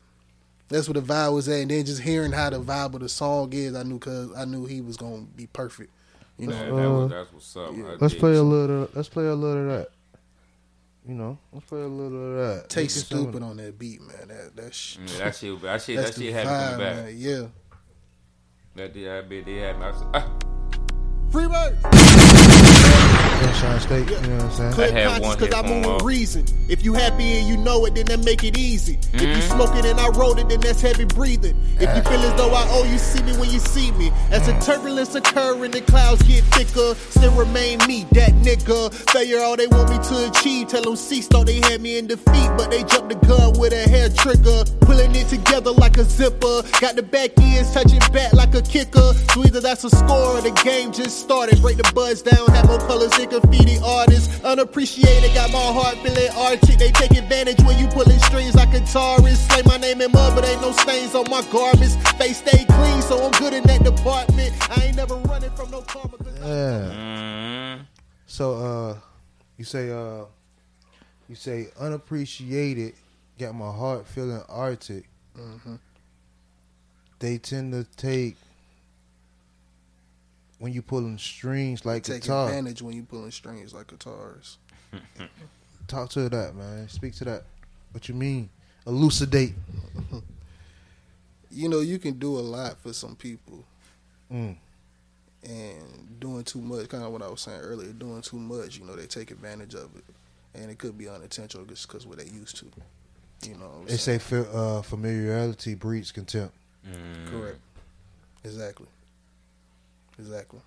That's where the vibe was at. And then just hearing how the vibe of the song is, I knew cause I knew he was gonna be perfect. You know. Man, that was, that's what's up. I Let's play a little. Let's play a little of that. You know, let's play a little of that. Taste Let's get some- stupid on that beat, man. That that sh- Yeah, that shit, that shit, that shit had me vibe, coming back. man. Yeah. That did, was, ah, Free. Sunshine State. You know what I'm saying? Clear had conscience one cause I headphone move with off. reason. If you happy and you know it, then that make it easy. If you Mm-hmm. smoking and I wrote it, then that's heavy breathing. If you feel as though I owe you, see me when you see me. As the turbulence occur and the clouds get thicker, still remain me, that nigga. Failure all they want me to achieve. Tell them cease, thought they had me in defeat, but they jumped the gun with a hair trigger. Pulling it together like a zipper. Got the back ends touching back like a kicker. So either that's a score or the game just started. Break the buzz down, have more colors in Big graffiti artist, unappreciated, got my heart feeling arctic. They take advantage when you pulling strings like guitarists. Say my name in mud, but ain't no stains on my garments. Face stay clean, so I'm good in that department. I ain't never running from no karma. 'cause I- Yeah. Mm, So uh you say uh you say unappreciated, got my heart feeling arctic. Mhm. They tend to take when you pulling strings like Take guitar. advantage when you pulling strings like guitars. Talk to that, man. Speak to that. What you mean? Elucidate. You know, you can do a lot for some people. Mm. and doing too much, kind of what I was saying earlier, doing too much, you know, they take advantage of it, and it could be unintentional just because what they used to. You know, what I'm They saying? say uh, familiarity breeds contempt. mm. correct. Exactly. Exactly.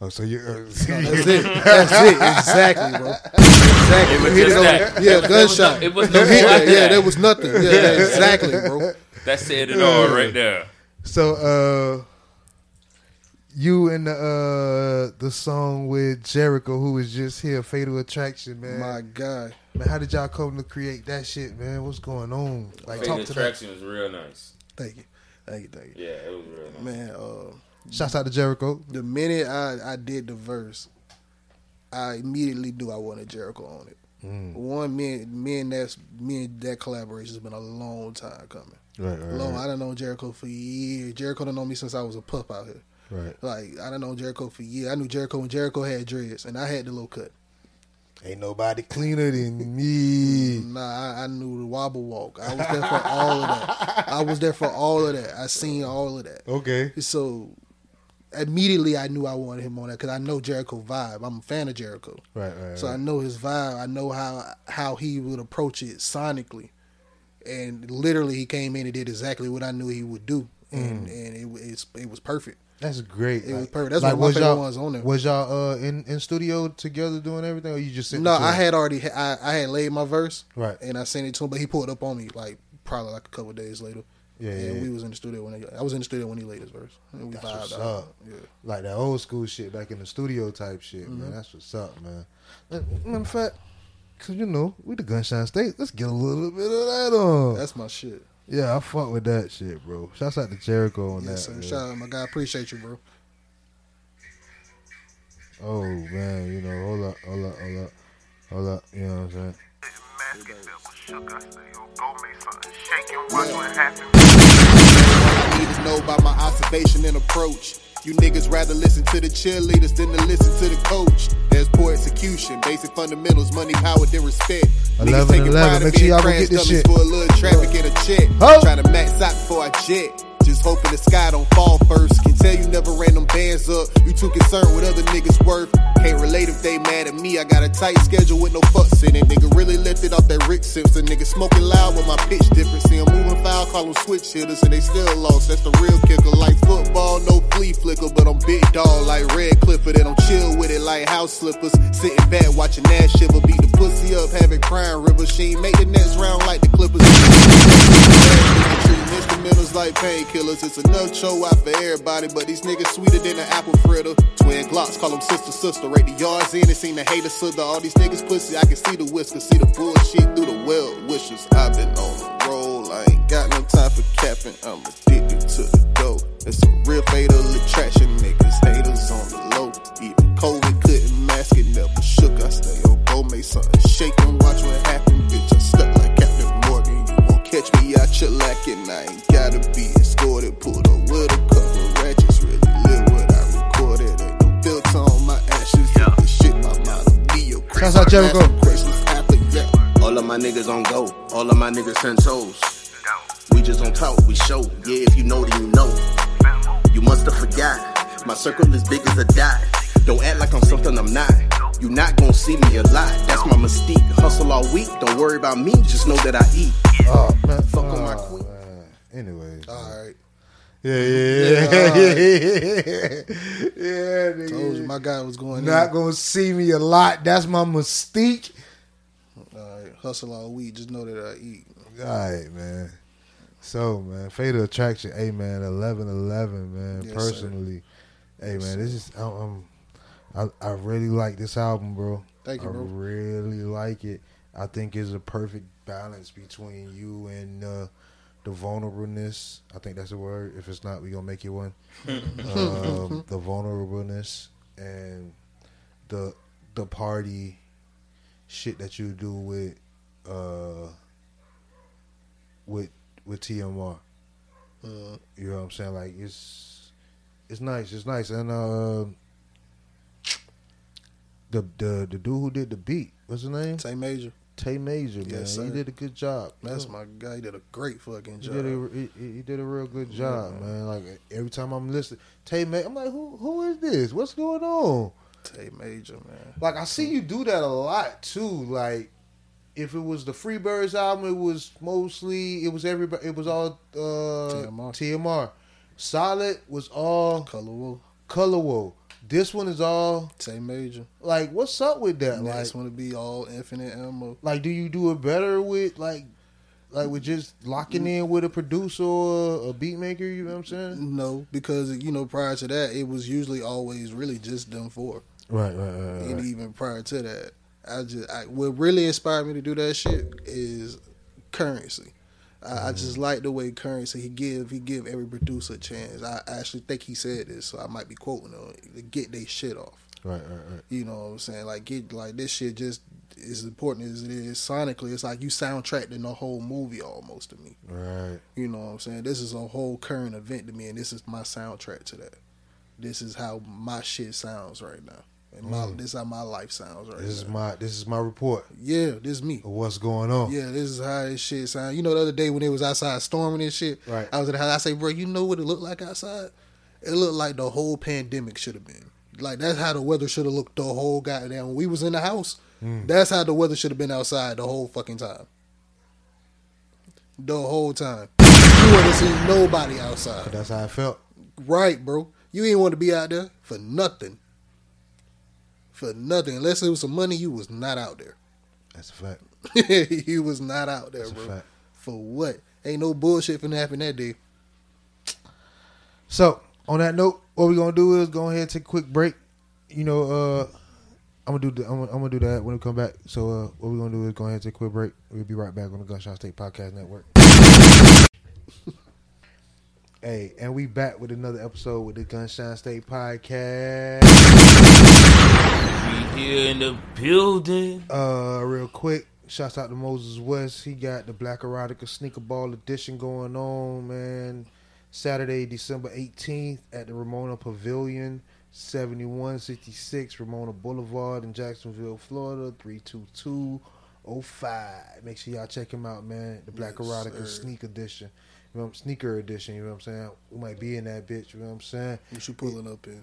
Oh, so you? Uh, No, that's it. That's it. Exactly, bro. Exactly. It was Hit just that. on- Yeah, gunshot. It was no You hit more that. after Yeah, there was nothing. Yeah, exactly, bro. That said it all right there. so uh, you and the uh the song with Jericho, who was just here, Fatal Attraction, man. My God. Man, how did y'all come to create that shit, man? What's going on? Like, Fatal talk to that. Attraction was real nice. Thank you. Thank you. Thank you. Yeah, it was real nice. Man, uh, Shouts out to Jericho. the minute I, I did the verse, I immediately knew I wanted Jericho on it. Mm. One, me, and- me and that's me and that collaboration has been a long time coming. Right, right, Long, right. I done known Jericho for years. Jericho done known me since I was a pup out here. right. Like I done known Jericho for years. I knew Jericho when Jericho had dreads, and I had the low cut. Ain't nobody cleaner than me. Nah, I, I knew the wobble walk. I was there for all of that. I was there for all of that. I seen all of that. Okay. So immediately I knew I wanted him on that because I know Jericho vibe. I'm a fan of Jericho. Right, right. So I know his vibe. I know how how he would approach it sonically, and literally he came in and did exactly what I knew he would do, and mm. and it, it's, it was perfect. That's great. It was perfect. That's like, one of my was favorite ones on there. Was y'all uh, in in studio together doing everything, or you just sitting? No, I had already I, I had laid my verse Right. and I sent it to him, but he pulled up on me like probably like a couple of days later. Yeah, and yeah, we was in the studio when he, I was in the studio when he laid his verse. And we That's vibed what's out. up. Yeah. like that old school shit back in the studio type shit, man. Mm-hmm. That's what's up, man. Matter of fact, cause you know we the Gunshine State. Let's get a little bit of that on. That's my shit. Yeah, I fuck with that shit, bro. Shouts out to Jericho on Yes, that. sir. man. Shout out, my guy. Appreciate you, bro. Oh man, you know, hold up, hold up, hold up, hold up. You know what I'm saying? I need to know about my observation and approach. You niggas rather listen to the cheerleaders than to listen to the coach. There's poor execution, basic fundamentals, money, power, then respect. 11, Niggas taking 11. pride in Make sure being y'all get this shit. for a little traffic and a check. Ho! Trying to max out before I jet. Just hoping the sky don't fall first. Can tell you never ran them bands up. You too concerned with other niggas' worth. Can't relate if they mad at me. I got a tight schedule with no fucks in it. Nigga really lifted off that Rick Simpson. Nigga smoking loud with my pitch different. See 'em moving foul, call them switch hitters, and they still lost. That's the real kicker. Like football, no flea flicker, but I'm big dog like Red Clifford. And I'm chill with it like house slippers. Sitting back watching that shiver. Beat the pussy up, having crying river. She ain't make the next round like the Clippers. Instrumentals like painkillers. It's enough show out for everybody, but these niggas sweeter than an apple fritter. Twin Glocks, call them sister, sister. Rate the yards in and seen the haters sugar. All these niggas pussy, I can see the whisker, see the bullshit through the well wishes. I've been on the roll, I ain't got no time for capping. I'm addicted to the dope. It's a real fatal attraction, niggas haters on the low. Even COVID couldn't mask it, never shook. I stay on go, make something shake and watch what happen. Bitch, I stuck like catch me out your lacking. I ain't gotta be escorted. Pulled up with a couple ratchets. Really live what I recorded. Ain't no filter on my ashes. Yeah. This shit, my mind, I'm Neo. Shouts out Jericho. Ask some questions after, yeah. All of my niggas on go. All of my niggas send toes. We just don't talk, we show. Yeah, if you know, then you know. You must have forgot. My circle is big as a dot. Don't act like I'm something I'm not. You not gonna see me a lot. That's my mystique. Hustle all week. Don't worry about me. Just know that I eat. Oh uh, man, uh, Fuck on my oh, queen. man. Anyways, All right. yeah, yeah, yeah, yeah, yeah. nigga. Told you my guy was going Not in. gonna see me a lot. That's my mystique. All right. Hustle all week. Just know that I eat. All right, man. So, man, Fatal Attraction, hey, man, 11 11, man. Yes, personally, hey, man, this is, I'm, I'm, I, I really like this album, bro. Thank you, I bro. really like it. I think it's a perfect balance between you and uh, the vulnerableness. I think that's a word. If it's not, we gonna make it one. um, the vulnerableness and the the party shit that you do with uh with with TMR. Uh, You know what I'm saying? Like it's it's nice. It's nice. And uh, the the the dude who did the beat, what's his name? Tay Major. Tay Major, man. Yes, he did a good job. That's my guy. He did a great fucking He job. did a he, he he did a real good job, man. Like every time I'm listening, Tay Major, I'm like, who who is this? What's going on? Tay Major, man. Like I see you do that a lot too. Like if it was the Freebirds album, it was mostly it was everybody. It was all uh, TMR. TMR. Solid was all Colorful. Colorwell. This one is all same Major. like, what's up with that? Like, one to be all infinite ammo. like, do you do it better with like, like with just locking in with a producer or a beat maker? You know what I'm saying? No, because you know prior to that, it was usually always really just them four. Right, right, right. And even prior to that, I just I, what really inspired me to do that shit is currency. I, I just like the way currency he give he give every producer a chance. I actually think he said this, so I might be quoting him to get their shit off. Right, right, right. You know what I'm saying? Like get like this shit just as important as it is sonically. It's like you soundtracked in the whole movie almost to me. Right. You know what I'm saying? This is a whole current event to me, and this is my soundtrack to that. This is how my shit sounds right now, and my this is how my life sounds right Mm. This is now. my this is my report yeah, this is me. what's going on. Yeah, this is how this shit sounds. You know, the other day when it was outside storming and shit, Right. I was at the house. I say, bro, you know what it looked like outside? It looked like the whole pandemic should have been. Like that's how the weather should have looked the whole goddamn. When we was in the house, Mm. that's how the weather should have been outside the whole fucking time. The whole time. You wouldn't see nobody outside. That's how I felt. Right, bro. You ain't want to be out there for nothing. For nothing. Unless it was some money, you was not out there. That's a fact. you was not out there, That's a bro. fact. For what? Ain't no bullshit finna happen that day. So on that note, what we gonna do is go ahead and take a quick break. You know, uh, I'm gonna do the, I'm, gonna, I'm gonna do that when we come back. So uh, what we gonna do is go ahead and take a quick break. We'll be right back on the Gunshine State Podcast Network. Hey, and we back with another episode with the Gunshine State Podcast. We here in the building. Uh, real quick, shouts out to Moses West. He got the Black Erotica Sneaker Ball Edition going on, man. Saturday, December 18th at the Ramona Pavilion, 7166 Ramona Boulevard in Jacksonville, Florida, 32205. Make sure y'all check him out, man. The Black Yes, Erotica sir. Sneak Edition. You know, sneaker edition, you know what I'm saying? We might be in that bitch, you know what I'm saying? What you pulling up in?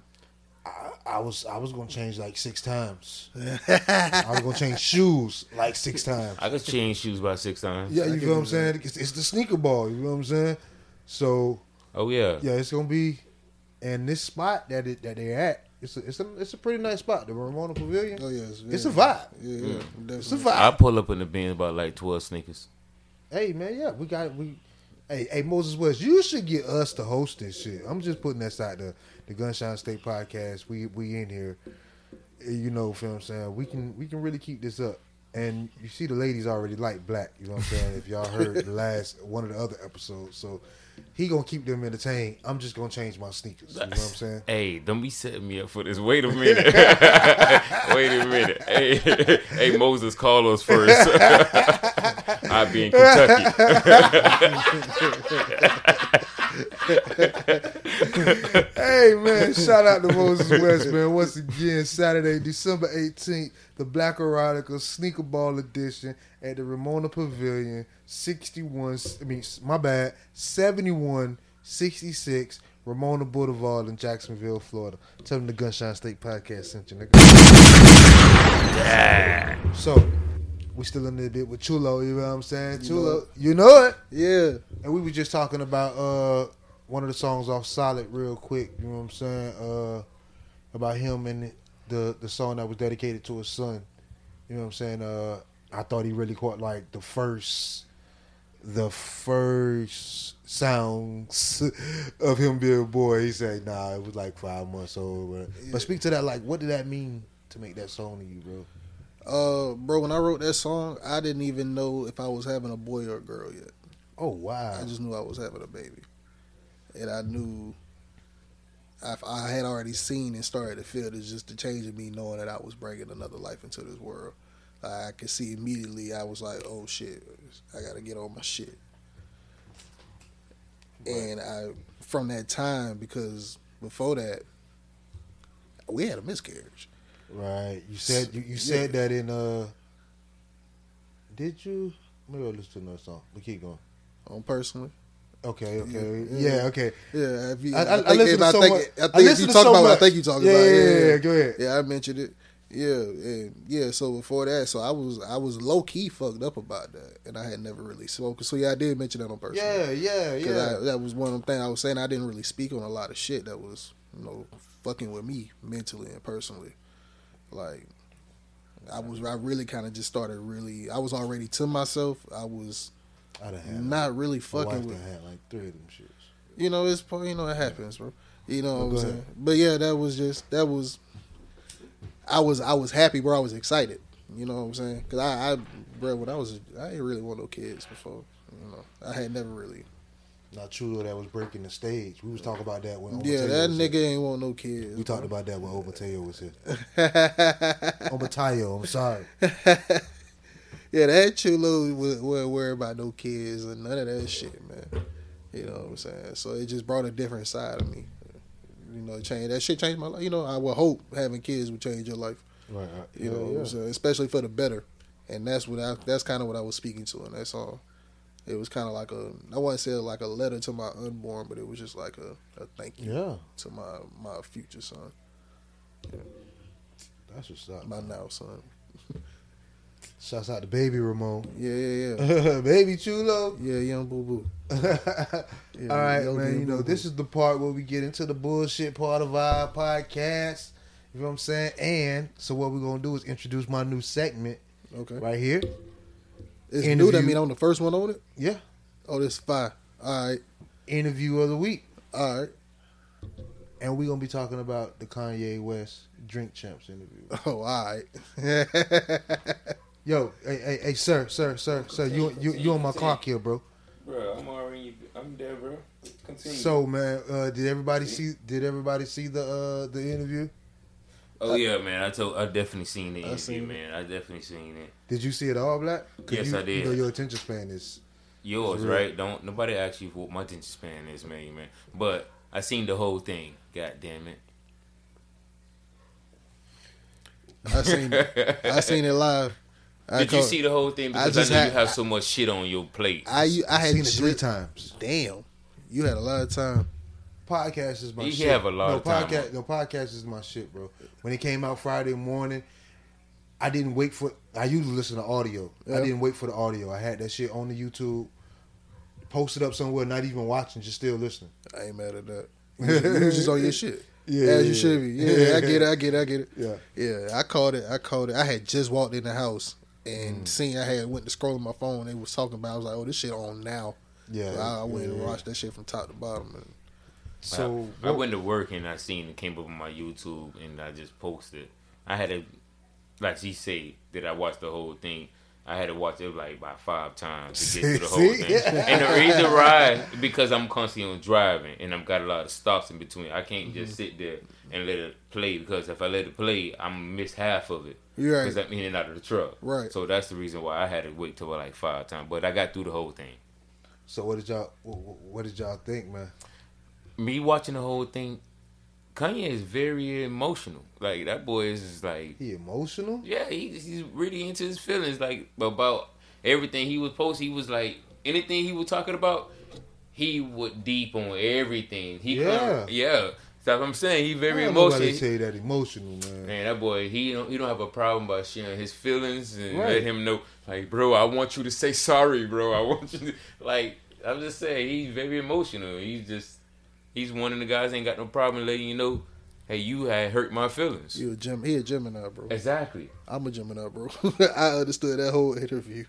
I, I was I was gonna change like six times. I was gonna change shoes like six times. I could change shoes about six times. Yeah, you can feel what I'm saying? It's, it's the sneaker ball. You know what I'm saying? So Oh yeah. yeah, it's gonna be, and this spot that it, that they're at, it's a, it's a it's a pretty nice spot. The Ramona Pavilion. Oh yes, It's a vibe. Yeah, yeah, It's a definitely. I pull up in the bin about like twelve sneakers. Hey man, yeah, we got we. Hey, hey, Moses West, you should get us to host this shit. I'm just putting that side the the Gunshine State podcast. We we in here, eh, you know, what I'm saying. We can we can really keep this up. And you see, the ladies already like black. You know what I'm saying? If y'all heard the last one of the other episodes, so he gonna keep them entertained. I'm just gonna change my sneakers. You know what I'm saying? Hey, don't be setting me up for this. Wait a minute. Wait a minute. Hey, hey, Moses, call us first. I'll be in Kentucky. Hey man, shout out to Moses West, man. Once again, Saturday, December 18th, the Black Erotica Sneaker Ball Edition at the Ramona Pavilion, 61, I mean, my bad, 7166 Ramona Boulevard in Jacksonville, Florida. Tell them the Gunshine State Podcast sent you, nigga. So, we still in the bit with Chulo, you know what I'm saying? Chulo, you know it. Yeah, And we were just talking about uh one of the songs off Solid real quick, you know what I'm saying? Uh about him and the the song that was dedicated to his son. You know what I'm saying? Uh I thought he really caught like the first the first sounds of him being a boy, he said, "Nah, it was like five months old." But, but speak to that. Like, what did that mean to make that song to you, bro? Uh, bro, when I wrote that song, I didn't even know if I was having a boy or a girl yet. Oh wow! I just knew I was having a baby, and I knew I, I had already seen and started to feel it's just the change in me knowing that I was bringing another life into this world. I could see immediately. I was like, "Oh shit, I got to get on my shit." And I, from that time, because before that, we had a miscarriage. Right. You said you, you said that in uh. Did you? Maybe I'll listen to another song. We keep going. On personally, Okay. Okay. Yeah, Yeah. okay. yeah. If you, I- I- I, I think, listen to I so think, much- I I think if you talk so about, what I think you talking Yeah, about. yeah, Yeah, go ahead. Yeah, I mentioned it. Yeah, and yeah. So before that, so I was I was low key fucked up about that, and I had never really spoken. So yeah, I did mention that on person. Yeah. Yeah. Yeah. that was one of them things I was saying. I didn't really speak on a lot of shit that was, you know, fucking with me mentally and personally. Like, I was, I really kind of just started really. I was already to myself. I was I done had not really my fucking wife with. done had like three of them shits. You know, it's part- you know it happens, bro. You know what I'm saying? But yeah, that was just that was. I was I was happy, bro. I was excited. You know what I'm saying? Because I, I, bro, when I was, I didn't really want no kids before. You know, I had never really. Not Chulo that was breaking the stage. We was talking about that when Yeah, that was nigga here. ain't want no kids. We bro. talked about that when Omateo was here. Omateo, I'm sorry. Yeah, that chulo wasn't worry about no kids and none of that shit, man. You know what I'm saying? So it just brought a different side of me. You know, change that shit changed my life. You know, I would hope having kids would change your life. Right. You know, what I'm especially for the better. And that's what I that's kind of what I was speaking to in that song. It was kind of like a I wouldn't say like a letter to my unborn, but it was just like a, a thank you Yeah, to my my future son, Yeah. that's what's up. my now son. Shouts out to Baby Ramon. Yeah, yeah, yeah, Baby Chulo. yeah, young boo boo. All right, man. You know, boo-boo. this is the part where we get into the bullshit part of our podcast. You know what I'm saying? And so what we're gonna do is introduce my new segment Okay, right here. it's new. That interview. mean I'm the first one on it. Yeah, Oh, this fine. All right, interview of the week, all right. and we're gonna be talking about the Kanye West Drink Champs interview. Oh, all right. Yo, hey, hey, hey, sir, sir, sir, sir, you you you on my clock here, bro. Bro, I'm already. I'm there, bro. Continue. So man, uh, did everybody see? Did everybody see the uh, the interview? oh yeah, man. I told. I definitely seen the I interview, seen it. man. I definitely seen it. Did you see it all Black? Yes, you, I did. You know your attention span is Yours, real. right? Don't nobody ask you what my attention span is, man, man. But I seen the whole thing. God damn it. I seen it. I seen it live. I Did you see the whole thing? Because I, just know had- you have so much shit on your plate. I I had seen it three times. Damn, you had a lot of time. Podcast is my You shit. have a lot no, of podcast, on- No, podcast is my shit, bro. When it came out Friday morning, I didn't wait for. I usually listen to audio. I didn't wait for the audio. I had that shit on the YouTube, posted up somewhere, not even watching, just still listening. I ain't mad at that. You was just on your shit. Yeah, as you yeah, should be. yeah. Yeah, I get it. I get it. I get it. Yeah. yeah. I called it. I called it. I had just walked in the house Mm. and seen. I had went to scroll on my phone. They was talking about. I was like, oh, this shit on now. Yeah, So I, I went yeah, and watched that shit from top to bottom. And So I, I went to work and I seen it came up on my YouTube and I just posted. I had to, like she said, that I watched the whole thing. I had to watch it like about five times to get through the whole See? thing. And the reason why, because I'm constantly on driving and I've got a lot of stops in between. I can't Mm-hmm. just sit there and let it play because if I let it play, I'm miss half of it. You're right. Because I'm in and out of the truck. Right. So that's the reason why I had to wait till like five times. But I got through the whole thing. So what did y'all? What, what did y'all think, man? me watching the whole thing, Kanye is very emotional. Like that boy is just like, He emotional? yeah, he, he's really into his feelings. Like about everything he was posting, he was like anything he was talking about, he would deep on everything. He Yeah. come- yeah. So I'm saying he very I don't emotional. they say that emotional, man. Man, that boy, he don't he don't have a problem by sharing his feelings and Right. let him know, like, bro, I want you to say sorry, bro. I want you to like. I'm just saying, he's very emotional. He's just he's one of the guys ain't got no problem letting you know, hey, you had hurt my feelings. you a Gem, he a Gemini, bro. Exactly. I'm a Gemini, bro. I understood that whole interview.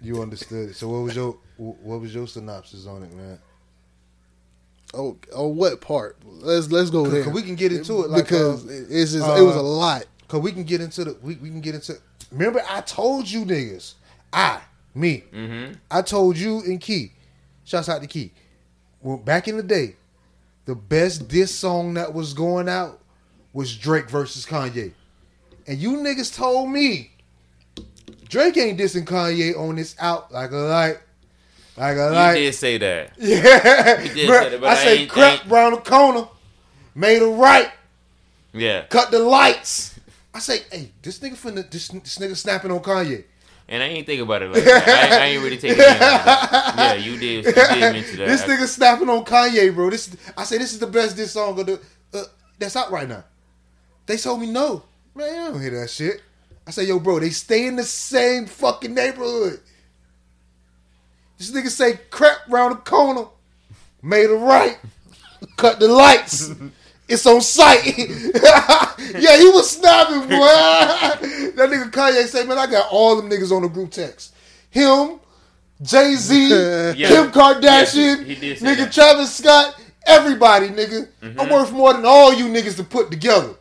You understood it. So what was your what was your synopsis on it, man? Oh, on what part? Let's let's go there. We can get into it like, because uh, it's just it was a uh, lot. Cause we can get into the we, we can get into. Remember, I told you niggas, I me, I told you and Key. Shouts out to Key. Well, back in the day, the best diss song that was going out was Drake versus Kanye, and you niggas told me Drake ain't dissing Kanye on this out like a light, like You did say that. Yeah, You did say that, I I say crap ain't- round the corner, made a right Yeah. cut the lights. I say, hey, this nigga finna this, this nigga snapping on Kanye. And I ain't think about it like that. I, I ain't really it like. Yeah, you did. You did mention that. This nigga snapping on Kanye, bro. This I say this is the best diss song of the, uh, that's out right now. They told me no, man. I don't hear that shit. I say, yo, bro, they stay in the same fucking neighborhood. This nigga say crap round the corner, made a right, cut the lights. It's on sight. yeah, he was snapping, boy. that nigga Kanye say, man, I got all them niggas on the group text. Him, Jay Z, Yeah. Kim Kardashian, Yeah, he did nigga that. Travis Scott, everybody, nigga. I'm mm-hmm. worth more than all you niggas to put together.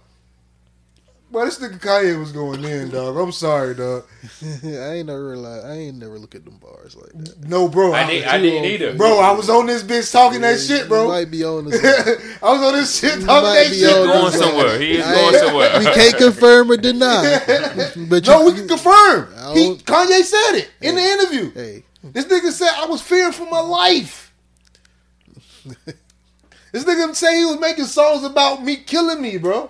But this nigga Kanye was going in, dog. I'm sorry, dog. I ain't never realized. I ain't never look at them bars like that. No, bro. I, did, I didn't either. Bro, I was on this bitch talking that shit, You bro. might be on I was on this shit You talking might that be shit, on going somewhere. He is going somewhere. We can't confirm or deny. But No, you, we can confirm. He, Kanye said it in the interview. Hey, This nigga said I was fearing for my life. this nigga say he was making songs about me killing me, bro.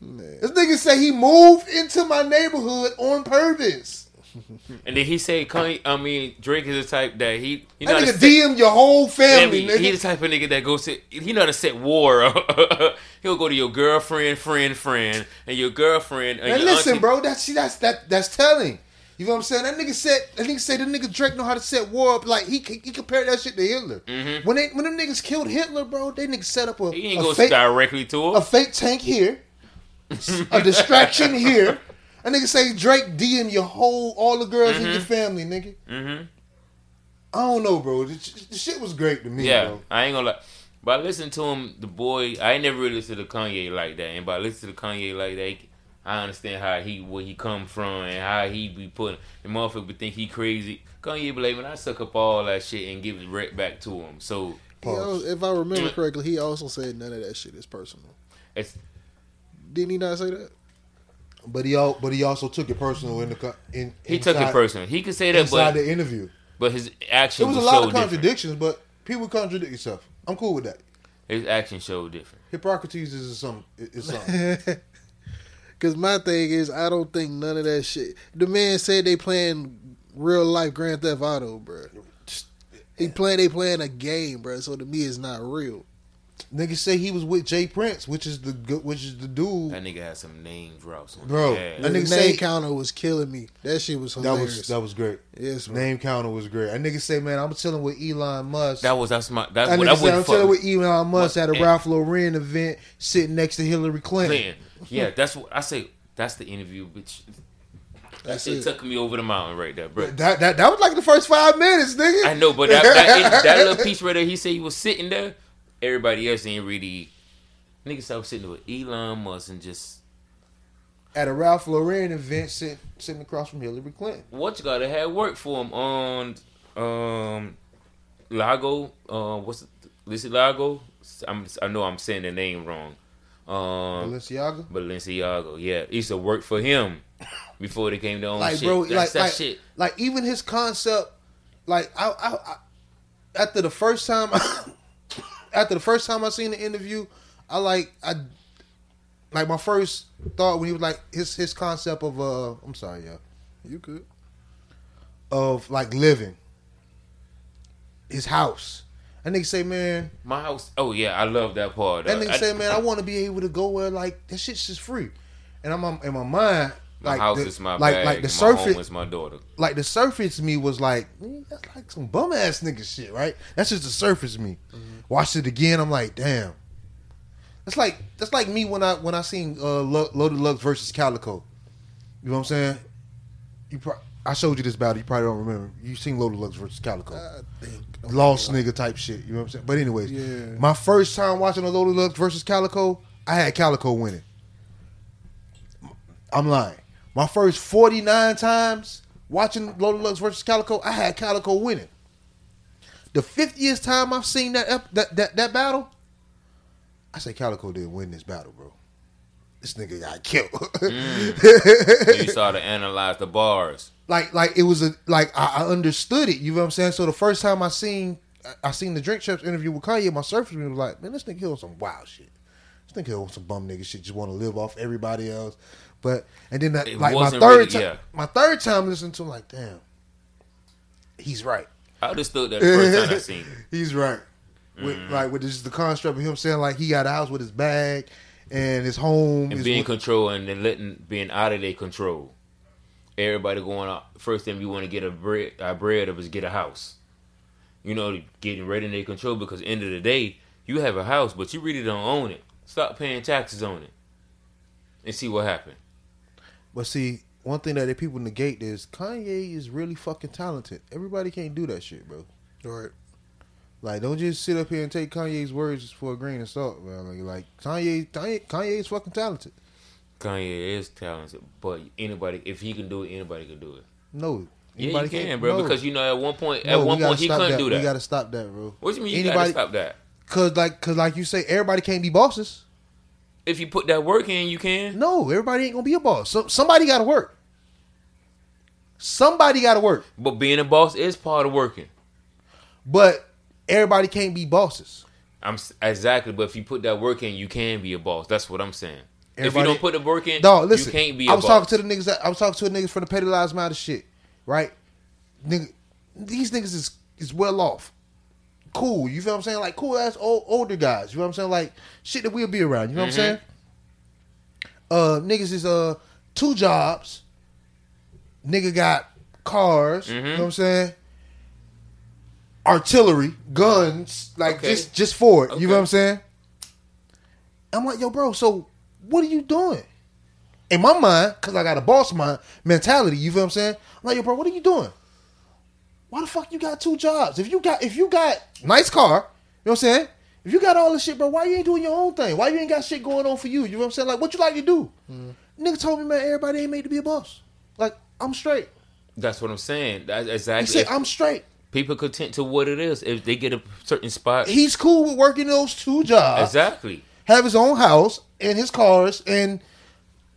This nigga say he moved into my neighborhood on purpose. And then he said, Kanye, I mean, Drake is the type that he, you That know, nigga DM your whole family, he, he nigga. the type of nigga that goes to, he know how to set war. He'll go to your girlfriend, friend, friend, and your girlfriend. And And your listen, auntie- bro, that's see, that's that that's telling. You know what I'm saying? That nigga said that nigga said the nigga Drake know how to set war up. Like he he compared that shit to Hitler. When they when them niggas killed Hitler, bro, they niggas set up a, Mm-hmm. He ain't a go fake directly to him. a fake tank here, a distraction here. A nigga say Drake DM your whole all the girls in Mm-hmm. your family, nigga. Mm-hmm. I don't know, bro. The, the shit was great to me, Yeah, bro. I ain't gonna lie. But I listened to him, the boy. I ain't never really listened to Kanye like that. And by listening to Kanye like that, I understand how he where he come from and how he be putting. The motherfucker be think he crazy. Kanye be like, man, I suck up all that shit and give it right back to him. So he al- if I remember correctly, he also said none of that shit is personal. it's Didn't he not say that? But he al- but he also took it personal in the co- in he took it personal. He could say that, inside but the interview. but his action. It action was a lot so of different. contradictions, but people contradict yourself. I'm cool with that. His action showed different. Hippocrates is something. Is something. Because my thing is, I don't think none of that shit. The man said they playing real life Grand Theft Auto, bro. He playing, they playing a game, bro. So to me, it's not real. Nigga say he was with Jay Prince, which is the good, which is the dude. That nigga had some name drops on Bro, his. That nigga name say- counter was killing me. That shit was That hilarious. was that was great. yes, bro. Name counter was great. That nigga say, man, I'm chilling with Elon Musk. That was that's my that's that what nigga I say, I'm wouldn't chilling with Elon Musk at a and- Ralph Lauren event, sitting next to Hillary Clinton. Clinton. Yeah, that's what I say. That's the interview, bitch. That That's shit it. took me over the mountain right there, bro. That, that that was like the first five minutes, nigga. I know, but that, that, that little piece right there, he said he was sitting there. Everybody else ain't really. Niggas start sitting with Elon Musk and just at a Ralph Lauren event, sit, sitting across from Hillary Clinton. what you gotta have work for him on um Lago. Uh, what's it? Lago. I'm, I know I'm saying the name wrong. Um, Balenciaga. Balenciaga. Yeah, it used to work for him before they came to own like shit. bro, That's like that like, shit. like even his concept, like I, I, I after the first time, after the first time I seen the interview, I like I, like my first thought when he was like his his concept of uh, I'm sorry, yeah, You could. of like living, his house. That nigga say, man, My house. Oh yeah, I love that part. that Uh, nigga I- say, man, I want to be able to go where like that shit's just free, and I'm um, in my mind. My like house the, is my like bag. like the my surface home is my daughter. like the surface me was like "Mm, that's like some bum ass nigga shit, right? That's just the surface me. Watched it again, I'm like, damn. That's like that's like me when I when I seen uh, Lo- Loaded Lux versus Calicoe. You know what I'm saying? You pro- I showed you this battle. You probably don't remember. You seen Loaded Lux versus Calicoe. I think Lost nigga type shit. You know what I'm saying? But anyways, Yeah. my first time watching a Loaded Lux versus Calicoe, I had Calicoe winning. I'm lying. My first 49 times watching Loaded Lux versus Calicoe, I had Calicoe winning. The 50th time I've seen that ep- that that, that battle, I say Calicoe didn't win this battle, bro. This nigga got killed. Mm. you started to analyze the bars. like like it was a like I, I understood it. You know what I'm saying? So the first time I seen I- I seen the Drink Champs interview with Kanye, my surface was like, man, this nigga on some wild shit. This nigga on some bum nigga shit. Just want to live off everybody else. But and then that, like my third really- time, yeah. my third time listening to him, like, damn, he's right. I understood that the first time I seen it. He's right. With Mm-hmm. like with just the construct of him saying like he got a house with his bag and his home and is being with- control and then letting being out of their control. Everybody going out first thing you want to get a bread a bread of is get a house. You know, getting ready in their control because end of the day, you have a house, but you really don't own it. Stop paying taxes on it. And see what happened. But see, one thing that the people negate is Kanye is really fucking talented. Everybody can't do that shit, bro. Right. Like, don't just sit up here and take Kanye's words for a grain of salt, man. Like, like Kanye, Kanye, Kanye is fucking talented. Kanye is talented, but anybody if he can do it, anybody can do it. No, Yeah, anybody you can, can't- bro. no. Because you know, at one point, No, at we one gotta point, he stop couldn't that. do We that. gotta stop that, bro. what do you mean? You Anybody- gotta stop that. Cause like, cause like you say, everybody can't be bosses. If you put that work in, you can. No, everybody ain't gonna be a boss. So somebody got to work. Somebody got to work, But being a boss is part of working. but everybody can't be bosses. I'm exactly, but if you put that work in, you can be a boss. That's what I'm saying. if you don't put the work in, Dog, listen. you can't be a I was boss. talking to the niggas. That, I was talking to the niggas from the Petty Lives Matter shit, right? Nigga, these niggas is is well off, cool. You feel what I'm saying? Like cool ass old, older guys. You know what I'm saying? Like shit that we'll be around. You know what I'm saying? Uh, niggas is uh two jobs. Nigga got cars. You know what I'm saying? Artillery, guns, like Okay. just just for it. You know what I'm saying? I'm like, yo, bro. So what are you doing? In my mind, because I got a boss mind mentality. You feel what I'm saying? I'm like, yo, bro, what are you doing? Why the fuck you got two jobs? If you got if you got nice car, you know what I'm saying? If you got all this shit, bro, why you ain't doing your own thing? Why you ain't got shit going on for you? You know what I'm saying? Like, what you like to do? Mm-hmm. Nigga told me, man, everybody ain't made to be a boss. Like, I'm straight. That's what I'm saying. That's He exactly. said, If I'm straight. people content to what it is. If they get a certain spot, He's cool with working those two jobs. exactly. have his own house and his cars and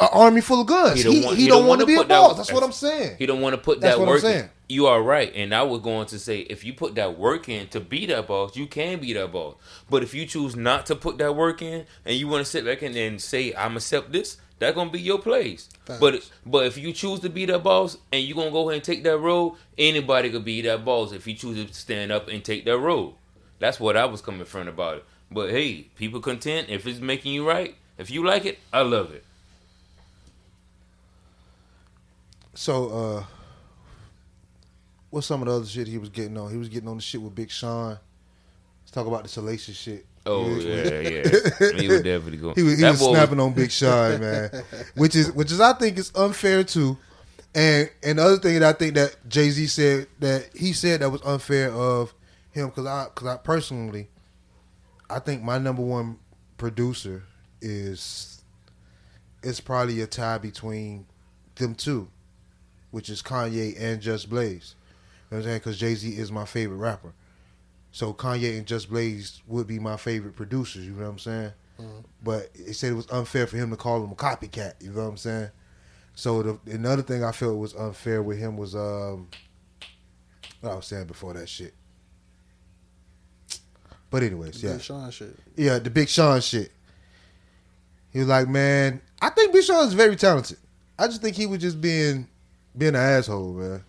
an army full of guns. He, don't he, want- don't, want wanna be a put that- boss. That's what I'm saying. He don't want to put That's that work. in. You are right, and I was going to say if you put that work in to be that boss, you can be that boss. But if you choose not to put that work in and you want to sit back and then say I'm accept this, that's gonna be your place. But but if you choose to be that boss and you gonna go ahead and take that role, anybody could be that boss if you choose to stand up and take that role. That's what I was coming from about it. But hey, people content if it's making you right. If you like it, I love it. So, uh, what's some of the other shit he was getting on? He was getting on the shit with Big Sean. Let's talk about the salacious shit. Oh yeah, yeah. He was definitely going. He was, he was snapping on Big Sean, man, which is which is I think is unfair too. And and the other thing that I think that Jay Z said that he said that was unfair of him because I because I personally, I think my number one producer is it's probably a tie between them two, which is Kanye and Just Blaze. You know what I'm saying? Because Jay Z is my favorite rapper. So Kanye and Just Blaze would be my favorite producers. You know what I'm saying? But he said it was unfair for him to call him a copycat. You know what I'm saying? So the another thing I felt was unfair with him was um, what I was saying before that shit. But anyways, yeah, The Big Sean shit. yeah, the Big Sean shit. He was like, man, I think Big Sean is very talented. I just think he was just being being an asshole, man.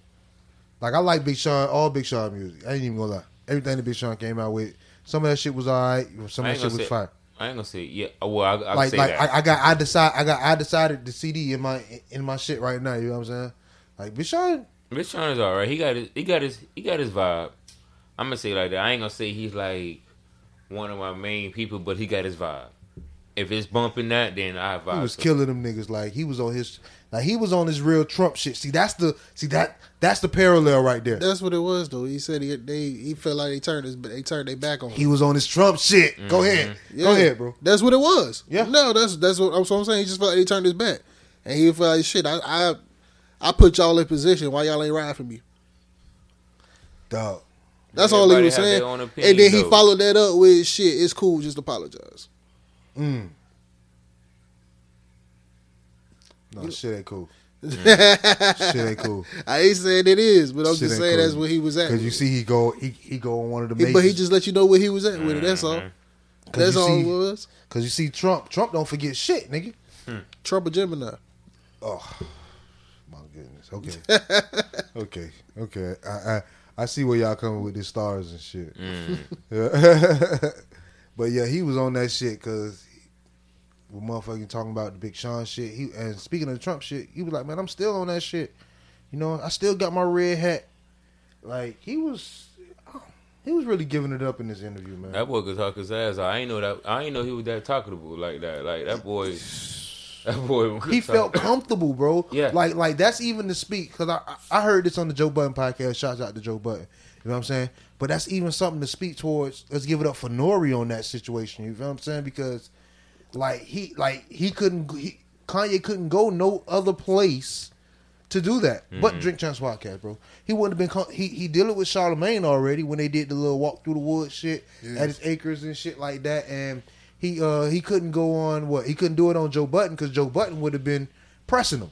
Like I like Big Sean, all Big Sean music. I ain't even gonna lie. Everything that Big Sean came out with, some of that shit was alright. Some of that shit was say- fire. I ain't gonna say yeah. Well, I, I Like say like that. I, I got I decide I got I decided the CD in my in my shit right now. You know what I'm saying? Like Big Sean, Rich Sean is all right. He got his. He got his. He got his vibe. I'm gonna say it like that. I ain't gonna say he's like one of my main people, but he got his vibe. if it's bumping that, then I vibe. He was killing them niggas like he was on his like he was on his real Trump shit. See, that's the see that that's the parallel right there. That's what it was though. He said he they he felt like they turned his but they turned their back on him. He was on his Trump shit. Go ahead, Yeah. go ahead, bro. That's what it was. Yeah. No, that's that's what, that's what I'm saying. He just felt like he turned his back, and he felt like shit. I I, I put y'all in position. Why y'all ain't riding for me? Dog. That's all he was saying. own And opinion, then he followed that up with shit. It's cool. Just apologize. Mm. No, shit ain't cool. I Shit ain't cool. I ain't saying it is, but I'm Shit just saying cool. that's where he was at. Cause you see, he go he he go on one of the majors. but he just let you know where he was at with it. That's mm-hmm. all. Mm-hmm. That's all see- it was. Cause you see Trump. Trump don't forget shit, nigga. Hmm. Trump a Gemini. Oh my goodness. Okay. okay. Okay. I, I I see where y'all coming with the stars and shit. Mm-hmm. but yeah, he was on that shit because we motherfucking talking about the Big Sean shit. He and speaking of the Trump shit, he was like, man, I'm still on that shit. You know, I still got my red hat. Like he was, he was really giving it up in this interview, man. That boy could talk his ass. I ain't know that. I ain't know he was that talkable like that. Like that boy. That boy. he felt comfortable, bro. Yeah. Like like that's even to speak because I I heard this on the Joe Budden podcast. Shouts out to Joe Budden. You know what I'm saying? But that's even something to speak towards. Let's give it up for Nori on that situation. You know what I'm saying? Because like he like he couldn't he, Kanye couldn't go no other place to do that but Drink Champs podcast, bro. He wouldn't have been he he dealing with Charlemagne already when they did the little walk through the woods shit at his acres and shit like that, and he uh he couldn't go on what he couldn't do it on Joe Budden because Joe Budden would have been pressing him.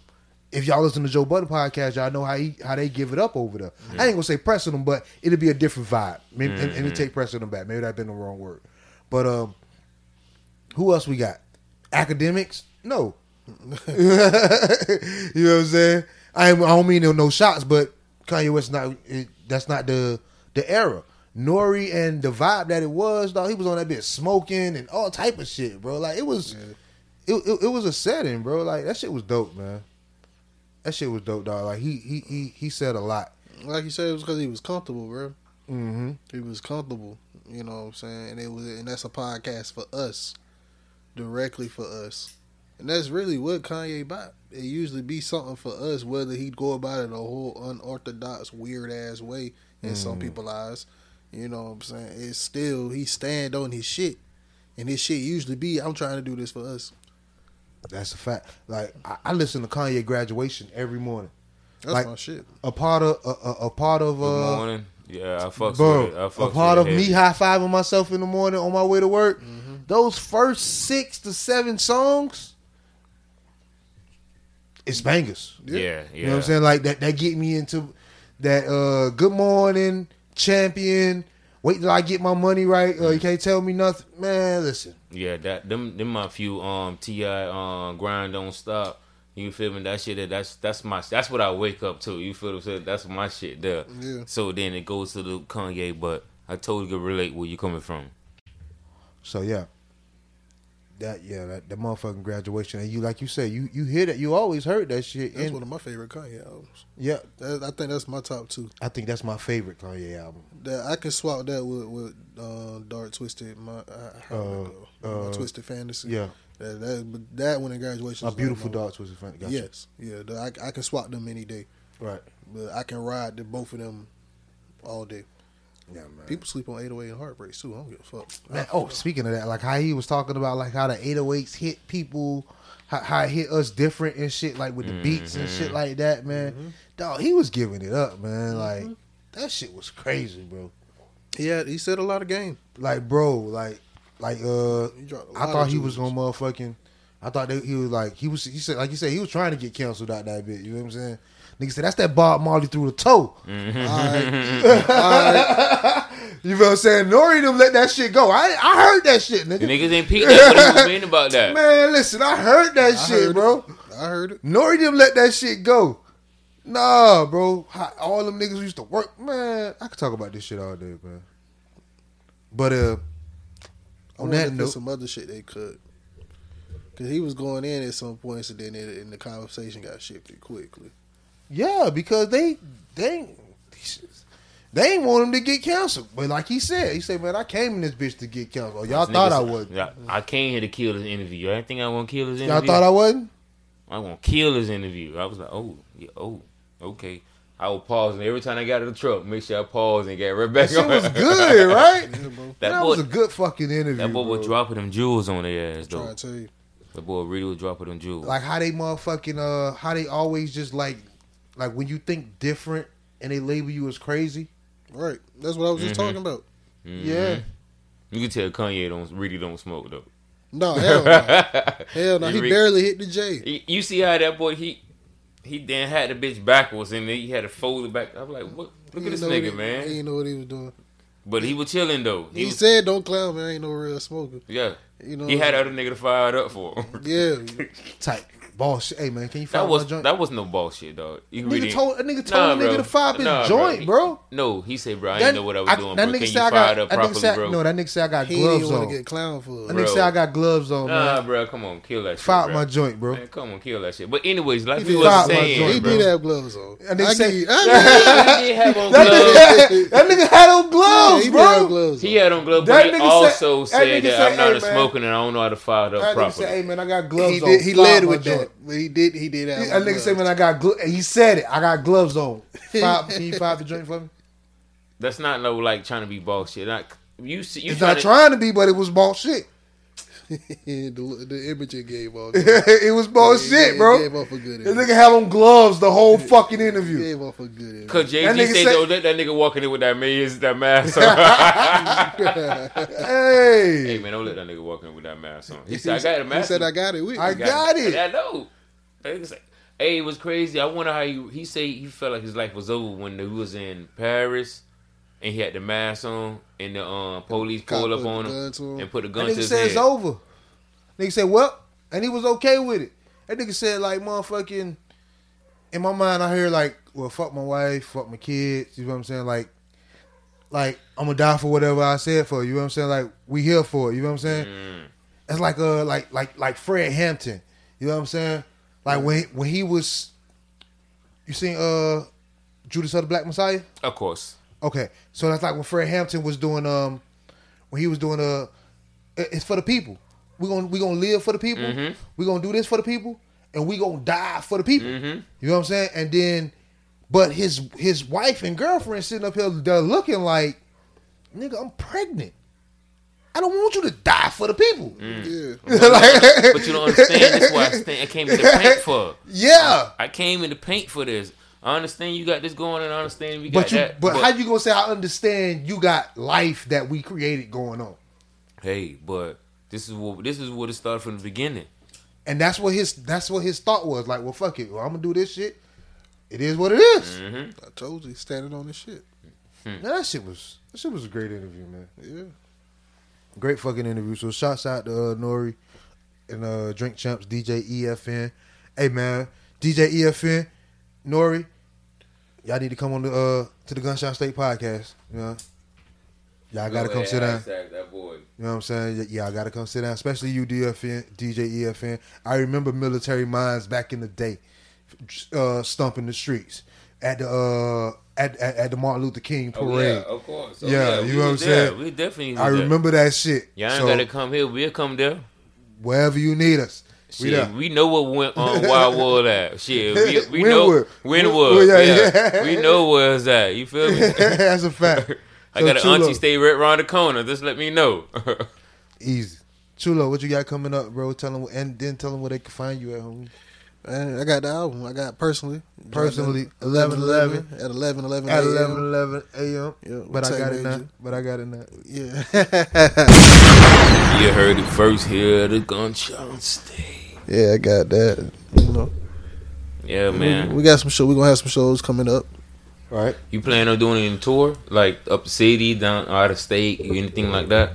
If y'all listen to Joe Budden podcast, y'all know how he how they give it up over there. I ain't gonna say pressing them, but it'll be a different vibe. Maybe and, and we take pressing them back. Maybe that been the wrong word. But um, who else we got? Academics? No. you know what I'm saying? I, I don't mean no, no shots, but Kanye West not it, that's not the the era. Nori and the vibe that it was, dog. He was on that bit smoking and all type of shit, bro. Like it was, it, it it was a setting, bro. Like that shit was dope, man. That shit was dope, dog. Like he he he he said a lot. Like you said, it was because he was comfortable, bro. Mm-hmm. He was comfortable. You know what I'm saying? And it was, and that's a podcast for us, directly for us. And that's really what Kanye bought. It usually be something for us, whether he'd go about it a whole unorthodox, weird ass way in some people's eyes. You know what I'm saying? It's still he stand on his shit, and his shit usually be, I'm trying to do this for us. That's a fact. Like I, I listen to Kanye graduation every morning. That's Like, my shit. A part of a, a, a part of Good uh, morning. Yeah, I fucks bro, with it. I a fucks part with of it me high fiving myself in the morning on my way to work. Mm-hmm. Those first six to seven songs, it's bangers. Yeah, yeah. You know what I'm saying? Like that that get me into that uh good morning, champion. Wait till I get my money right. Uh, you Mm-hmm. can't tell me nothing. Man, listen. Yeah, that them them my few um Ti um grind don't stop. You feel me? That shit that's that's my that's what I wake up to. You feel what I'm saying? That's my shit there. Yeah. So then it goes to the Kanye, but I totally can relate where you coming from. So yeah. That yeah, that, that motherfucking graduation. And you like you say, you you hear that you always heard that shit. That's And, one of my favorite Kanye albums. yeah, That, I think that's my top two. I think that's my favorite Kanye album. That I can swap that with with uh, Dark Twisted, my uh, how would it Uh, my Twisted Fantasy. Yeah. that, that but that one in graduation. A beautiful like dog twisted fantasy. Gotcha. Yes, yeah. the- I, I can swap them any day, Right. but I can ride the both of them all day. Yeah, man. People sleep on 808 and heartbreaks too. I don't give a fuck. Man, oh, speaking of that, like how he was talking about like how the 808s hit people, how, how it hit us different and shit, like with the beats and shit mm-hmm. like that, man. Mm-hmm. Dog, he was giving it up, man. Mm-hmm. Like that shit was crazy, bro. Yeah, he said a lot of game. Like, bro, like, like, uh, He dropped a I lot thought he was jewels. gonna motherfucking. I thought that he was like he was. He said like you said he was trying to get canceled out that bit. You know what I'm saying? Nigga said that's that Bob Marley through the toe. You know what I'm saying? Nori them let that shit go. I I heard that shit, The niggas ain't peeped that what he was mean about that. Man, listen, I heard that shit, heard it. bro. I heard it. Nori them let that shit go. Nah, bro. All them niggas used to work. Man, I could talk about this shit all day, man. But uh, on wonder that note, some other shit they could. Cause he was going in at some points, and then it, and the conversation got shifted quickly. Yeah, because they they They ain't want him to get canceled. But like he said, he said, man, I came in this bitch to get canceled. Oh, y'all Niggas- thought I would. Yeah, I came here to kill his interview. I think I want to kill his interview. Y'all thought I wasn't? I want to kill his interview. I was like, oh, yeah, oh, okay. I would pause, and every time I got in the truck, make sure I pause and get right back That shit on. was good, right? that, That boy, was a good fucking interview. that boy was bro. dropping them jewels on their ass, Trying though. to tell you. The boy really was dropping them jewels. like how they motherfucking uh how they always just like like when you think different and they label you as crazy. Right. That's what I was just Mm-hmm. talking about. Yeah. you can tell Kanye don't really don't smoke though. No, hell no. hell no. You He re- barely hit the J. You- You see how that boy he he then had the bitch backwards and then he had to fold it back. I'm like, what? Look at this nigga, He man. didn't know what he was doing. But he was chilling though. He, was, said, "Don't clown me. I ain't no real smoker." yeah. You know, He had other nigga to fire it up for. him. Yeah, Type boss. Hey man, can you find That find was my joint? that was no bullshit, dog. You nigga really told a nigga told Nah, a nigga bro. to fire his Nah, joint, bro. No, he said, bro, I That- didn't know what I was doing, that bro. nigga Can say you I got, it up that nigga properly, say, bro? No, that nigga say I got he gloves didn't on. to get clowned for That nigga said I got gloves on, Nah, man. bro, come on, kill that shit. Fire my joint, bro. Man, come on, kill that shit. But anyways, like He we did. was saying, joint, He bro. did have gloves on. And they I say- give you- I he did have on gloves. nigga, that nigga had on gloves, you- he did have bro. gloves He had on gloves, That he nigga also said- that said nigga that said, I'm not "Hey, a man." smoker and I don't know how to fire it up That properly. "Hey man, I got gloves He on." He led with that, but he did. He did have. That nigga gloves. say, "Man, I got glo-. He said it. I got gloves on." Fire, can you fire the joint for me? That's not no like trying to be boss shit. Not you. See, you It's trying not to, trying to be, but it was bullshit. the, the imaging gave off. it was bullshit, bro. It Gave off a good. This image. nigga had on gloves the whole fucking interview. Gave off a good. image. Cause Jay Z nigga said, say- "Don't let that nigga walking in with that mask, that mask on." hey Hey, man, don't let that nigga walk in with that mask on. He said, "I got a He said, "I got it." With I me." got it. I know. That Hey, it was crazy. I wonder how he he say he felt like his life was over when he was in Paris and he had the mask on and the um, police pulled up on him him. and put the that gun to nigga his said head. it's over. Nigga said, "Well," and he was okay with it. That nigga said, like, motherfucking. In my mind, I hear like, "Well, fuck my wife, fuck my kids." You know what I'm saying? Like, like I'm gonna die for whatever I said for you. You know what I'm saying? Like, we here for it. You know what I'm saying? Mm. It's like uh, like like like Fred Hampton. You know what I'm saying? Like when when he was, you seen uh, Judas of the Black Messiah? Of course. Okay, so that's like when Fred Hampton was doing um when he was doing uh it's for the people. We gonna we gonna live for the people. Mm-hmm. We gonna do this for the people, and we gonna die for the people. Mm-hmm. You know what I'm saying? And then, but his his wife and girlfriend sitting up here, they're looking like, nigga, I'm pregnant. I don't want you to die for the people. Mm. Yeah. Like- But you don't understand. That's why I, stand, I came in the paint for. yeah. I came in the paint for this. I understand you got this going, and I understand we got But you, that. but, how you gonna say I understand you got life that we created going on? hey, but this is what this is what it started from the beginning. And that's what his that's what his thought was. Like, well, fuck it. Well, I'm gonna do this shit. It is what it is. Mm-hmm. I told you, standing on this shit. Man, that shit was that shit was a great interview, man. Yeah. Great fucking interview. So shouts out to uh, Nori and uh, Drink Champs DJ EFN. Hey man, DJ EFN, Nori, y'all need to come on the uh, to the Gunshine State podcast. You know, y'all gotta come sit down. That boy. You know what I'm saying? Yeah, I gotta come sit down, especially you, DFN, DJ EFN. I remember military minds back in the day, uh, stumping the streets at the uh, at, at at the Martin Luther King Oh, parade. yeah, of course. Yeah, we you know what I'm there. saying? We definitely. Was I there. remember that shit. Y'all ain't so gotta come here. We'll come there. wherever you need us, we Shit, there. we know what went on Wild World at. Shit, we, we know Wynwood. Wynwood. Wyn- yeah, yeah, yeah. we know where it's at. You feel me? That's a fact. I So, got an Chulo, auntie stay right around the corner. Just let me know. Easy. Chulo, what you got coming up, bro? Tell them and then tell them where they can find you at home. Man, I got the album. I got personally. Personally, 11 11 11 at 11 11 At a.m. 11 11 a.m. Yeah, but I got it now. But I got it now. Yeah. you heard it first here. at The gunshot stay. Yeah, I got that. You know. Yeah, man. We, we got some show. We're going to have some shows coming up. Right. You plan on doing any tour, like up the city, down out of state, anything like that?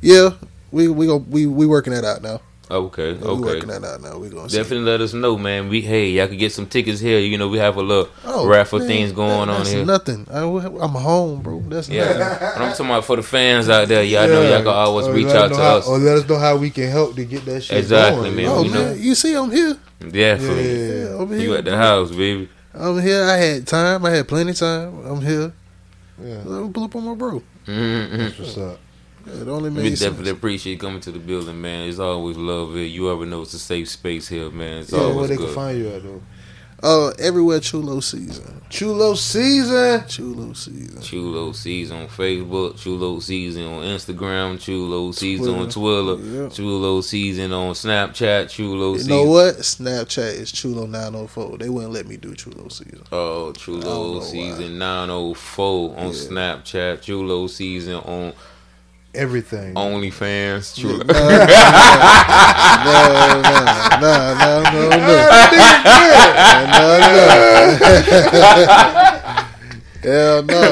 Yeah. We we go we we working that out now. Okay, We okay. working that out now. We going to Definitely let us know, man. We hey, y'all could get some tickets here. You know, we have a little Oh, raffle man, things going that- on here. Nothing. I, am home, bro. That's Yeah, nothing. but I'm talking about for the fans out there. Y'all know y'all can always Or reach let out to how- us. Or let us know how we can help to get that shit Exactly, going. man. Oh you know- you see, I'm here. Definitely. Yeah. Yeah, I'm here. You at the house, baby. I'm here. I had time. I had plenty of time. I'm here. Yeah, Let me pull up on my bro. Mm-hmm. that's what's up. Yeah, it only We made definitely sense. appreciate you coming to the building, man. It's always love here. You ever know it's a safe space here, man. It's Yeah, where they good. can find you at though. Uh, everywhere Chulo season. Chulo season. Chulo season. Chulo Season on Facebook, Chulo Season on Instagram, Chulo Season on Twitter. Twitter, Yeah. Chulo Season on Snapchat, Chulo You Season. know what? Snapchat is Chulo nine oh four. They wouldn't let me do Chulo season. Oh, Chulo Season 904 on Yeah. Snapchat, Chulo Season on Everything. OnlyFans, Chulo. No, no, no, no, no, no, no. Hell no.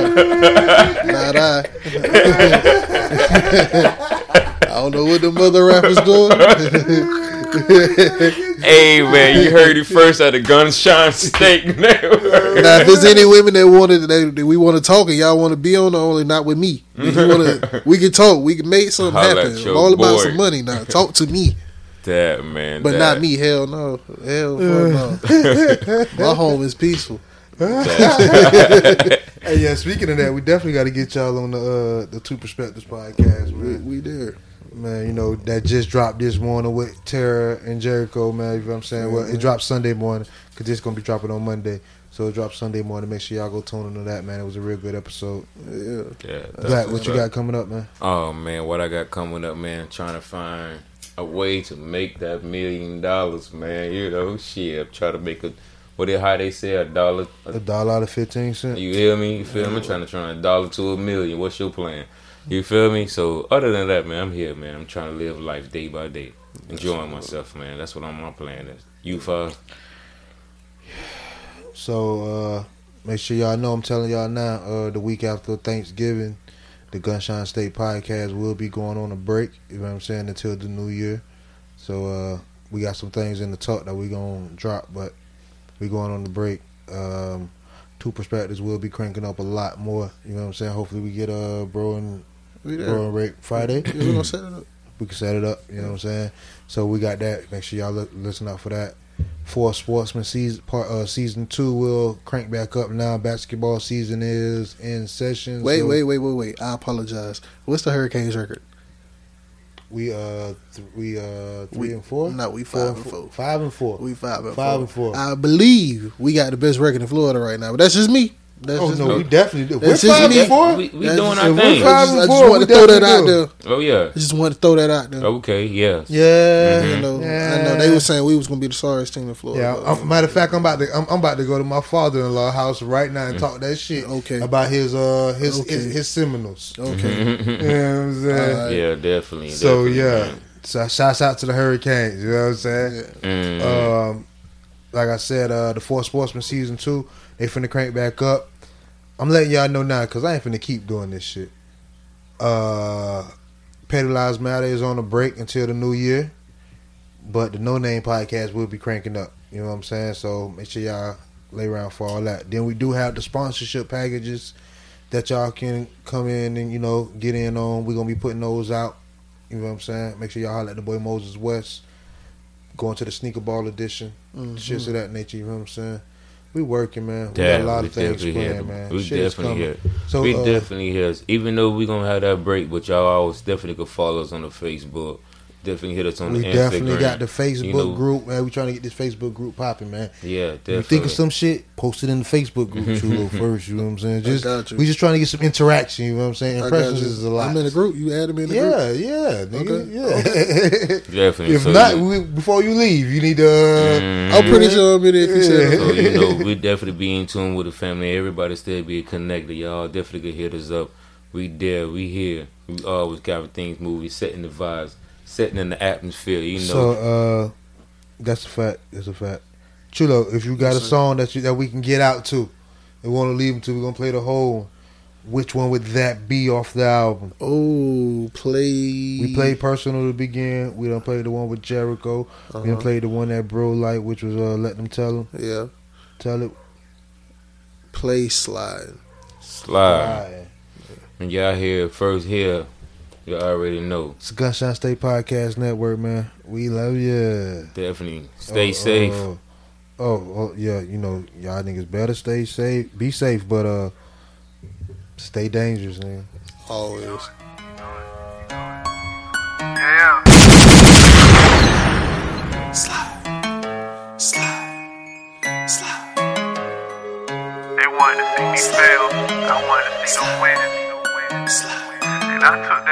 Not I. I don't know what the mother rappers doing. hey, man, you heard it first at the Gunshine State Network. Now, if there's any women that wanted that, that we want to talk and y'all want to be on, the only not with me. If you wanna, we can talk. We can make something Holla happen. I'm your all about some money now. Talk to me, That, man. but that, not me. Hell no. Hell fuck no. My home is peaceful. Hey, yeah. Speaking of that, we definitely got to get y'all on the uh, the Two Perspectives podcast, We, we there. Man, you know that just dropped this morning with Tara and Jericho, man. You know what I'm saying? Well, it dropped Sunday morning because it's gonna be dropping on Monday, so it dropped Sunday morning. Make sure y'all go tune into that, man. It was a real good episode. Yeah. Yeah, Black, what you got coming up, man? Oh man, what I got coming up, man? Trying to find a way to make that million dollars, man. You know, shit. Trying to make a what they how they say a dollar. A dollar out of fifteen cents. You hear me? You feel me? trying to turn a dollar to a million. What's your plan? You feel me? So other than that, man, I'm here, man. I'm trying to live life day by day, enjoying myself, man. That's what I'm on. my plan is. You five. So uh, make sure y'all know I'm telling y'all now. Uh, the week after Thanksgiving, the Gunshine State podcast will be going on a break. You know what I'm saying until the new year. So uh, we got some things in the talk that we gonna drop, but we going on the break. Um, two perspectives will be cranking up a lot more. You know what I'm saying? Hopefully we get uh bro and We there. and Rick Friday. Yeah, we gonna set it up. we can set it up. You know what I'm saying? So we got that. Make sure y'all look, listen out for that. For Sportsman season part uh, season two will crank back up now. Basketball season is in session. Wait, so wait, wait, wait, wait. I apologize. What's the Hurricanes record? We uh th- we uh three We- and four. no, we Four five and and four. Five and four. We five and Five four. and four. I believe we got the best record in Florida right now, but that's just me. That's oh just no, me. we definitely do. We're That's just five me. and four. We, we doing just- our if we're thing. five- I just, I just want to throw that out definitely there. Oh yeah. I just want to throw that out there. Okay. Yes. Yeah, You know, I yeah. know they were saying we was gonna be the sorriest team in Florida. Yeah, but- I'm, matter of fact, I'm about to I'm, I'm about to go to my father-in-law house right now and talk that shit. Okay. About his uh his Okay. his, his Seminoles. okay. You know what I'm saying? Alright. Yeah, definitely. So definitely, yeah, man. so shouts out to the Hurricanes. You know what I'm saying? Mm. Um, like I said, uh, the Four Sportsman season two, they finna crank back up. I'm letting y'all know now because I ain't finna keep doing this shit. Uh, Petty Lives Matter is on a break until the new year, but the No Name podcast will be cranking up. You know what I'm saying? So make sure y'all lay around for all that. Then we do have the sponsorship packages that y'all can come in and you know get in on. We're gonna be putting those out. You know what I'm saying? Make sure y'all holler at the boy Moses West. Going to the sneaker ball edition, Mhm. shits of that nature. You know what I'm saying? We working, man. We got a lot of things planned, here. man. We Shit definitely here. So we uh, definitely here. Even though we gonna have that break, but y'all always definitely could follow us on the Facebook. Definitely hit us on we the definitely got the Facebook You know, group, man. We trying to get this Facebook group popping, man. Yeah, definitely. you think of some shit, post it in the Facebook group, Chulo, first. You know what I'm saying? Just got you. we just trying to get some interaction. You know what I'm saying? Impressions is a lot. I'm in the group. You added me in the group. yeah, yeah, nigga, Okay. yeah. Definitely. if So not, you- we, before you leave, you need to. Uh, Mhm. I'm pretty sure I'm in there if you said Yeah. So you know, we definitely be in tune with the family. Everybody still be connected. Y'all definitely could hit us up. We there. We here. We always got things moving, setting the vibes, setting in the atmosphere. You know. So uh, that's a fact. That's a fact. Chulo, if you got a song that you that we can get out to, and want to leave until we're gonna play the whole. Which one would that be off the album? Oh, play. We played personal to begin. We don't play the one with Jericho. We done Uh-huh. played the one that bro like, which was uh, let them tell him. Yeah. Tell it. Play slide. slide. Alright. And y'all here first here. You already know. It's the Gunshine State Podcast Network, man. We love you. Definitely stay Oh, safe. Oh, oh, oh, yeah, you know, y'all niggas better stay safe. Be safe, but uh Stay dangerous, man. Always. Yeah. Slide. Slide. Slide. They wanted to see me fail. I wanted to see them win. I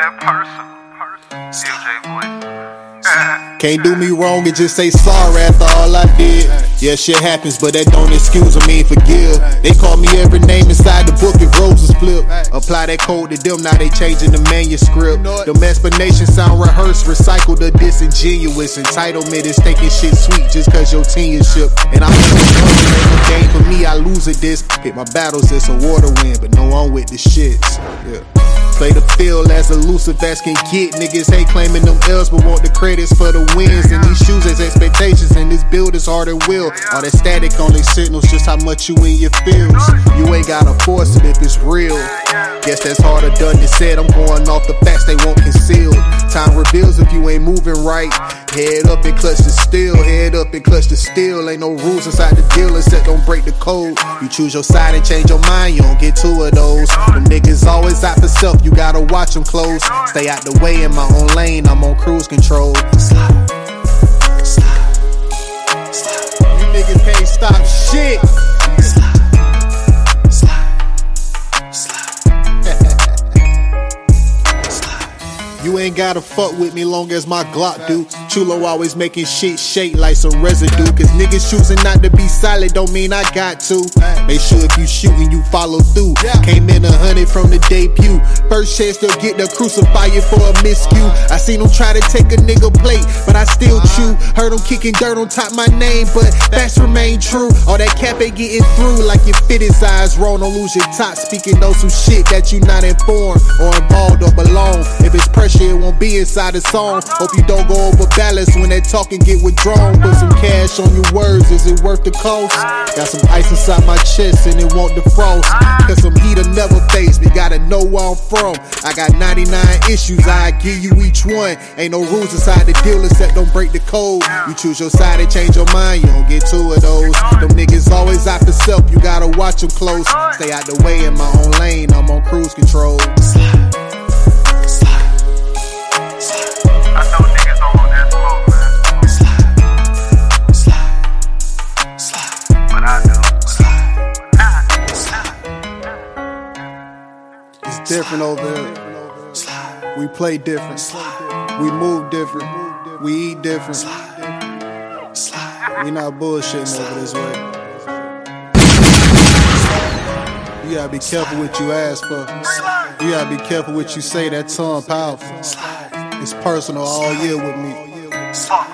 that. Can't do me wrong and just say sorry after all I did. Yeah, shit happens, but that don't excuse or mean forgive. They call me every name inside the book if roses flip. Apply that code to them, now they changing the manuscript. Them explanations sound rehearsed, recycled or disingenuous. Entitlement is thinking shit sweet just cause your tenureship. And I'm the game for me, I lose at this. Pick my battles, it's a water win, but no one with the shits. Yeah. Play the field as elusive as can get. Niggas hate claiming them L's, but want the credits for the wins. And these shoes as expectations, and this build is hard will. All that static only signals just how much you in your feels. You ain't gotta force it if it's real. Guess that's harder done than said. I'm going off the facts they won't conceal. Time reveals if you ain't moving right. Head up and clutch the steel. Head up and clutch the steel. Ain't no rules inside the deal except don't break the code. You choose your side and change your mind. You don't get two of those. Them niggas always out for self. You gotta watch them close. Stay out the way in my own lane. I'm on cruise control. Slide. Slide. Slide. You niggas can't stop shit. Slide. Slide. You ain't gotta fuck with me long as my Glock do. Chulo always making shit shake like some residue. Cause niggas choosing not to be solid don't mean I got to. Make sure if you shooting, you follow through. Came in a hundred from the debut. First chance they'll get the crucify you for a miscue. I seen them try to take a nigga plate, but I still chew. Heard them kicking dirt on top my name, but facts remain true. All that cap ain't getting through like your fit his eyes wrong. Don't lose your top speaking on some shit that you not informed or involved or belong. If it's pressure, it won't be inside the song. Hope you don't go over balance when that talking get withdrawn. Put some cash on your words, is it worth the cost? Got some ice inside my chest and it won't defrost. Cause some heat'll never face me, gotta know where I'm from. I got 99 issues, I give you each one. Ain't no rules inside the deal except don't break the code. You choose your side and change your mind, you don't get two of those. Them niggas always after self, you gotta watch them close. Stay out the way in my own lane, I'm on cruise control. Different over here. We play different. We move different. We eat different. We not bullshitting over this way. You gotta be careful what you ask for. You gotta be careful what you say. That tongue powerful. It's personal all year with me.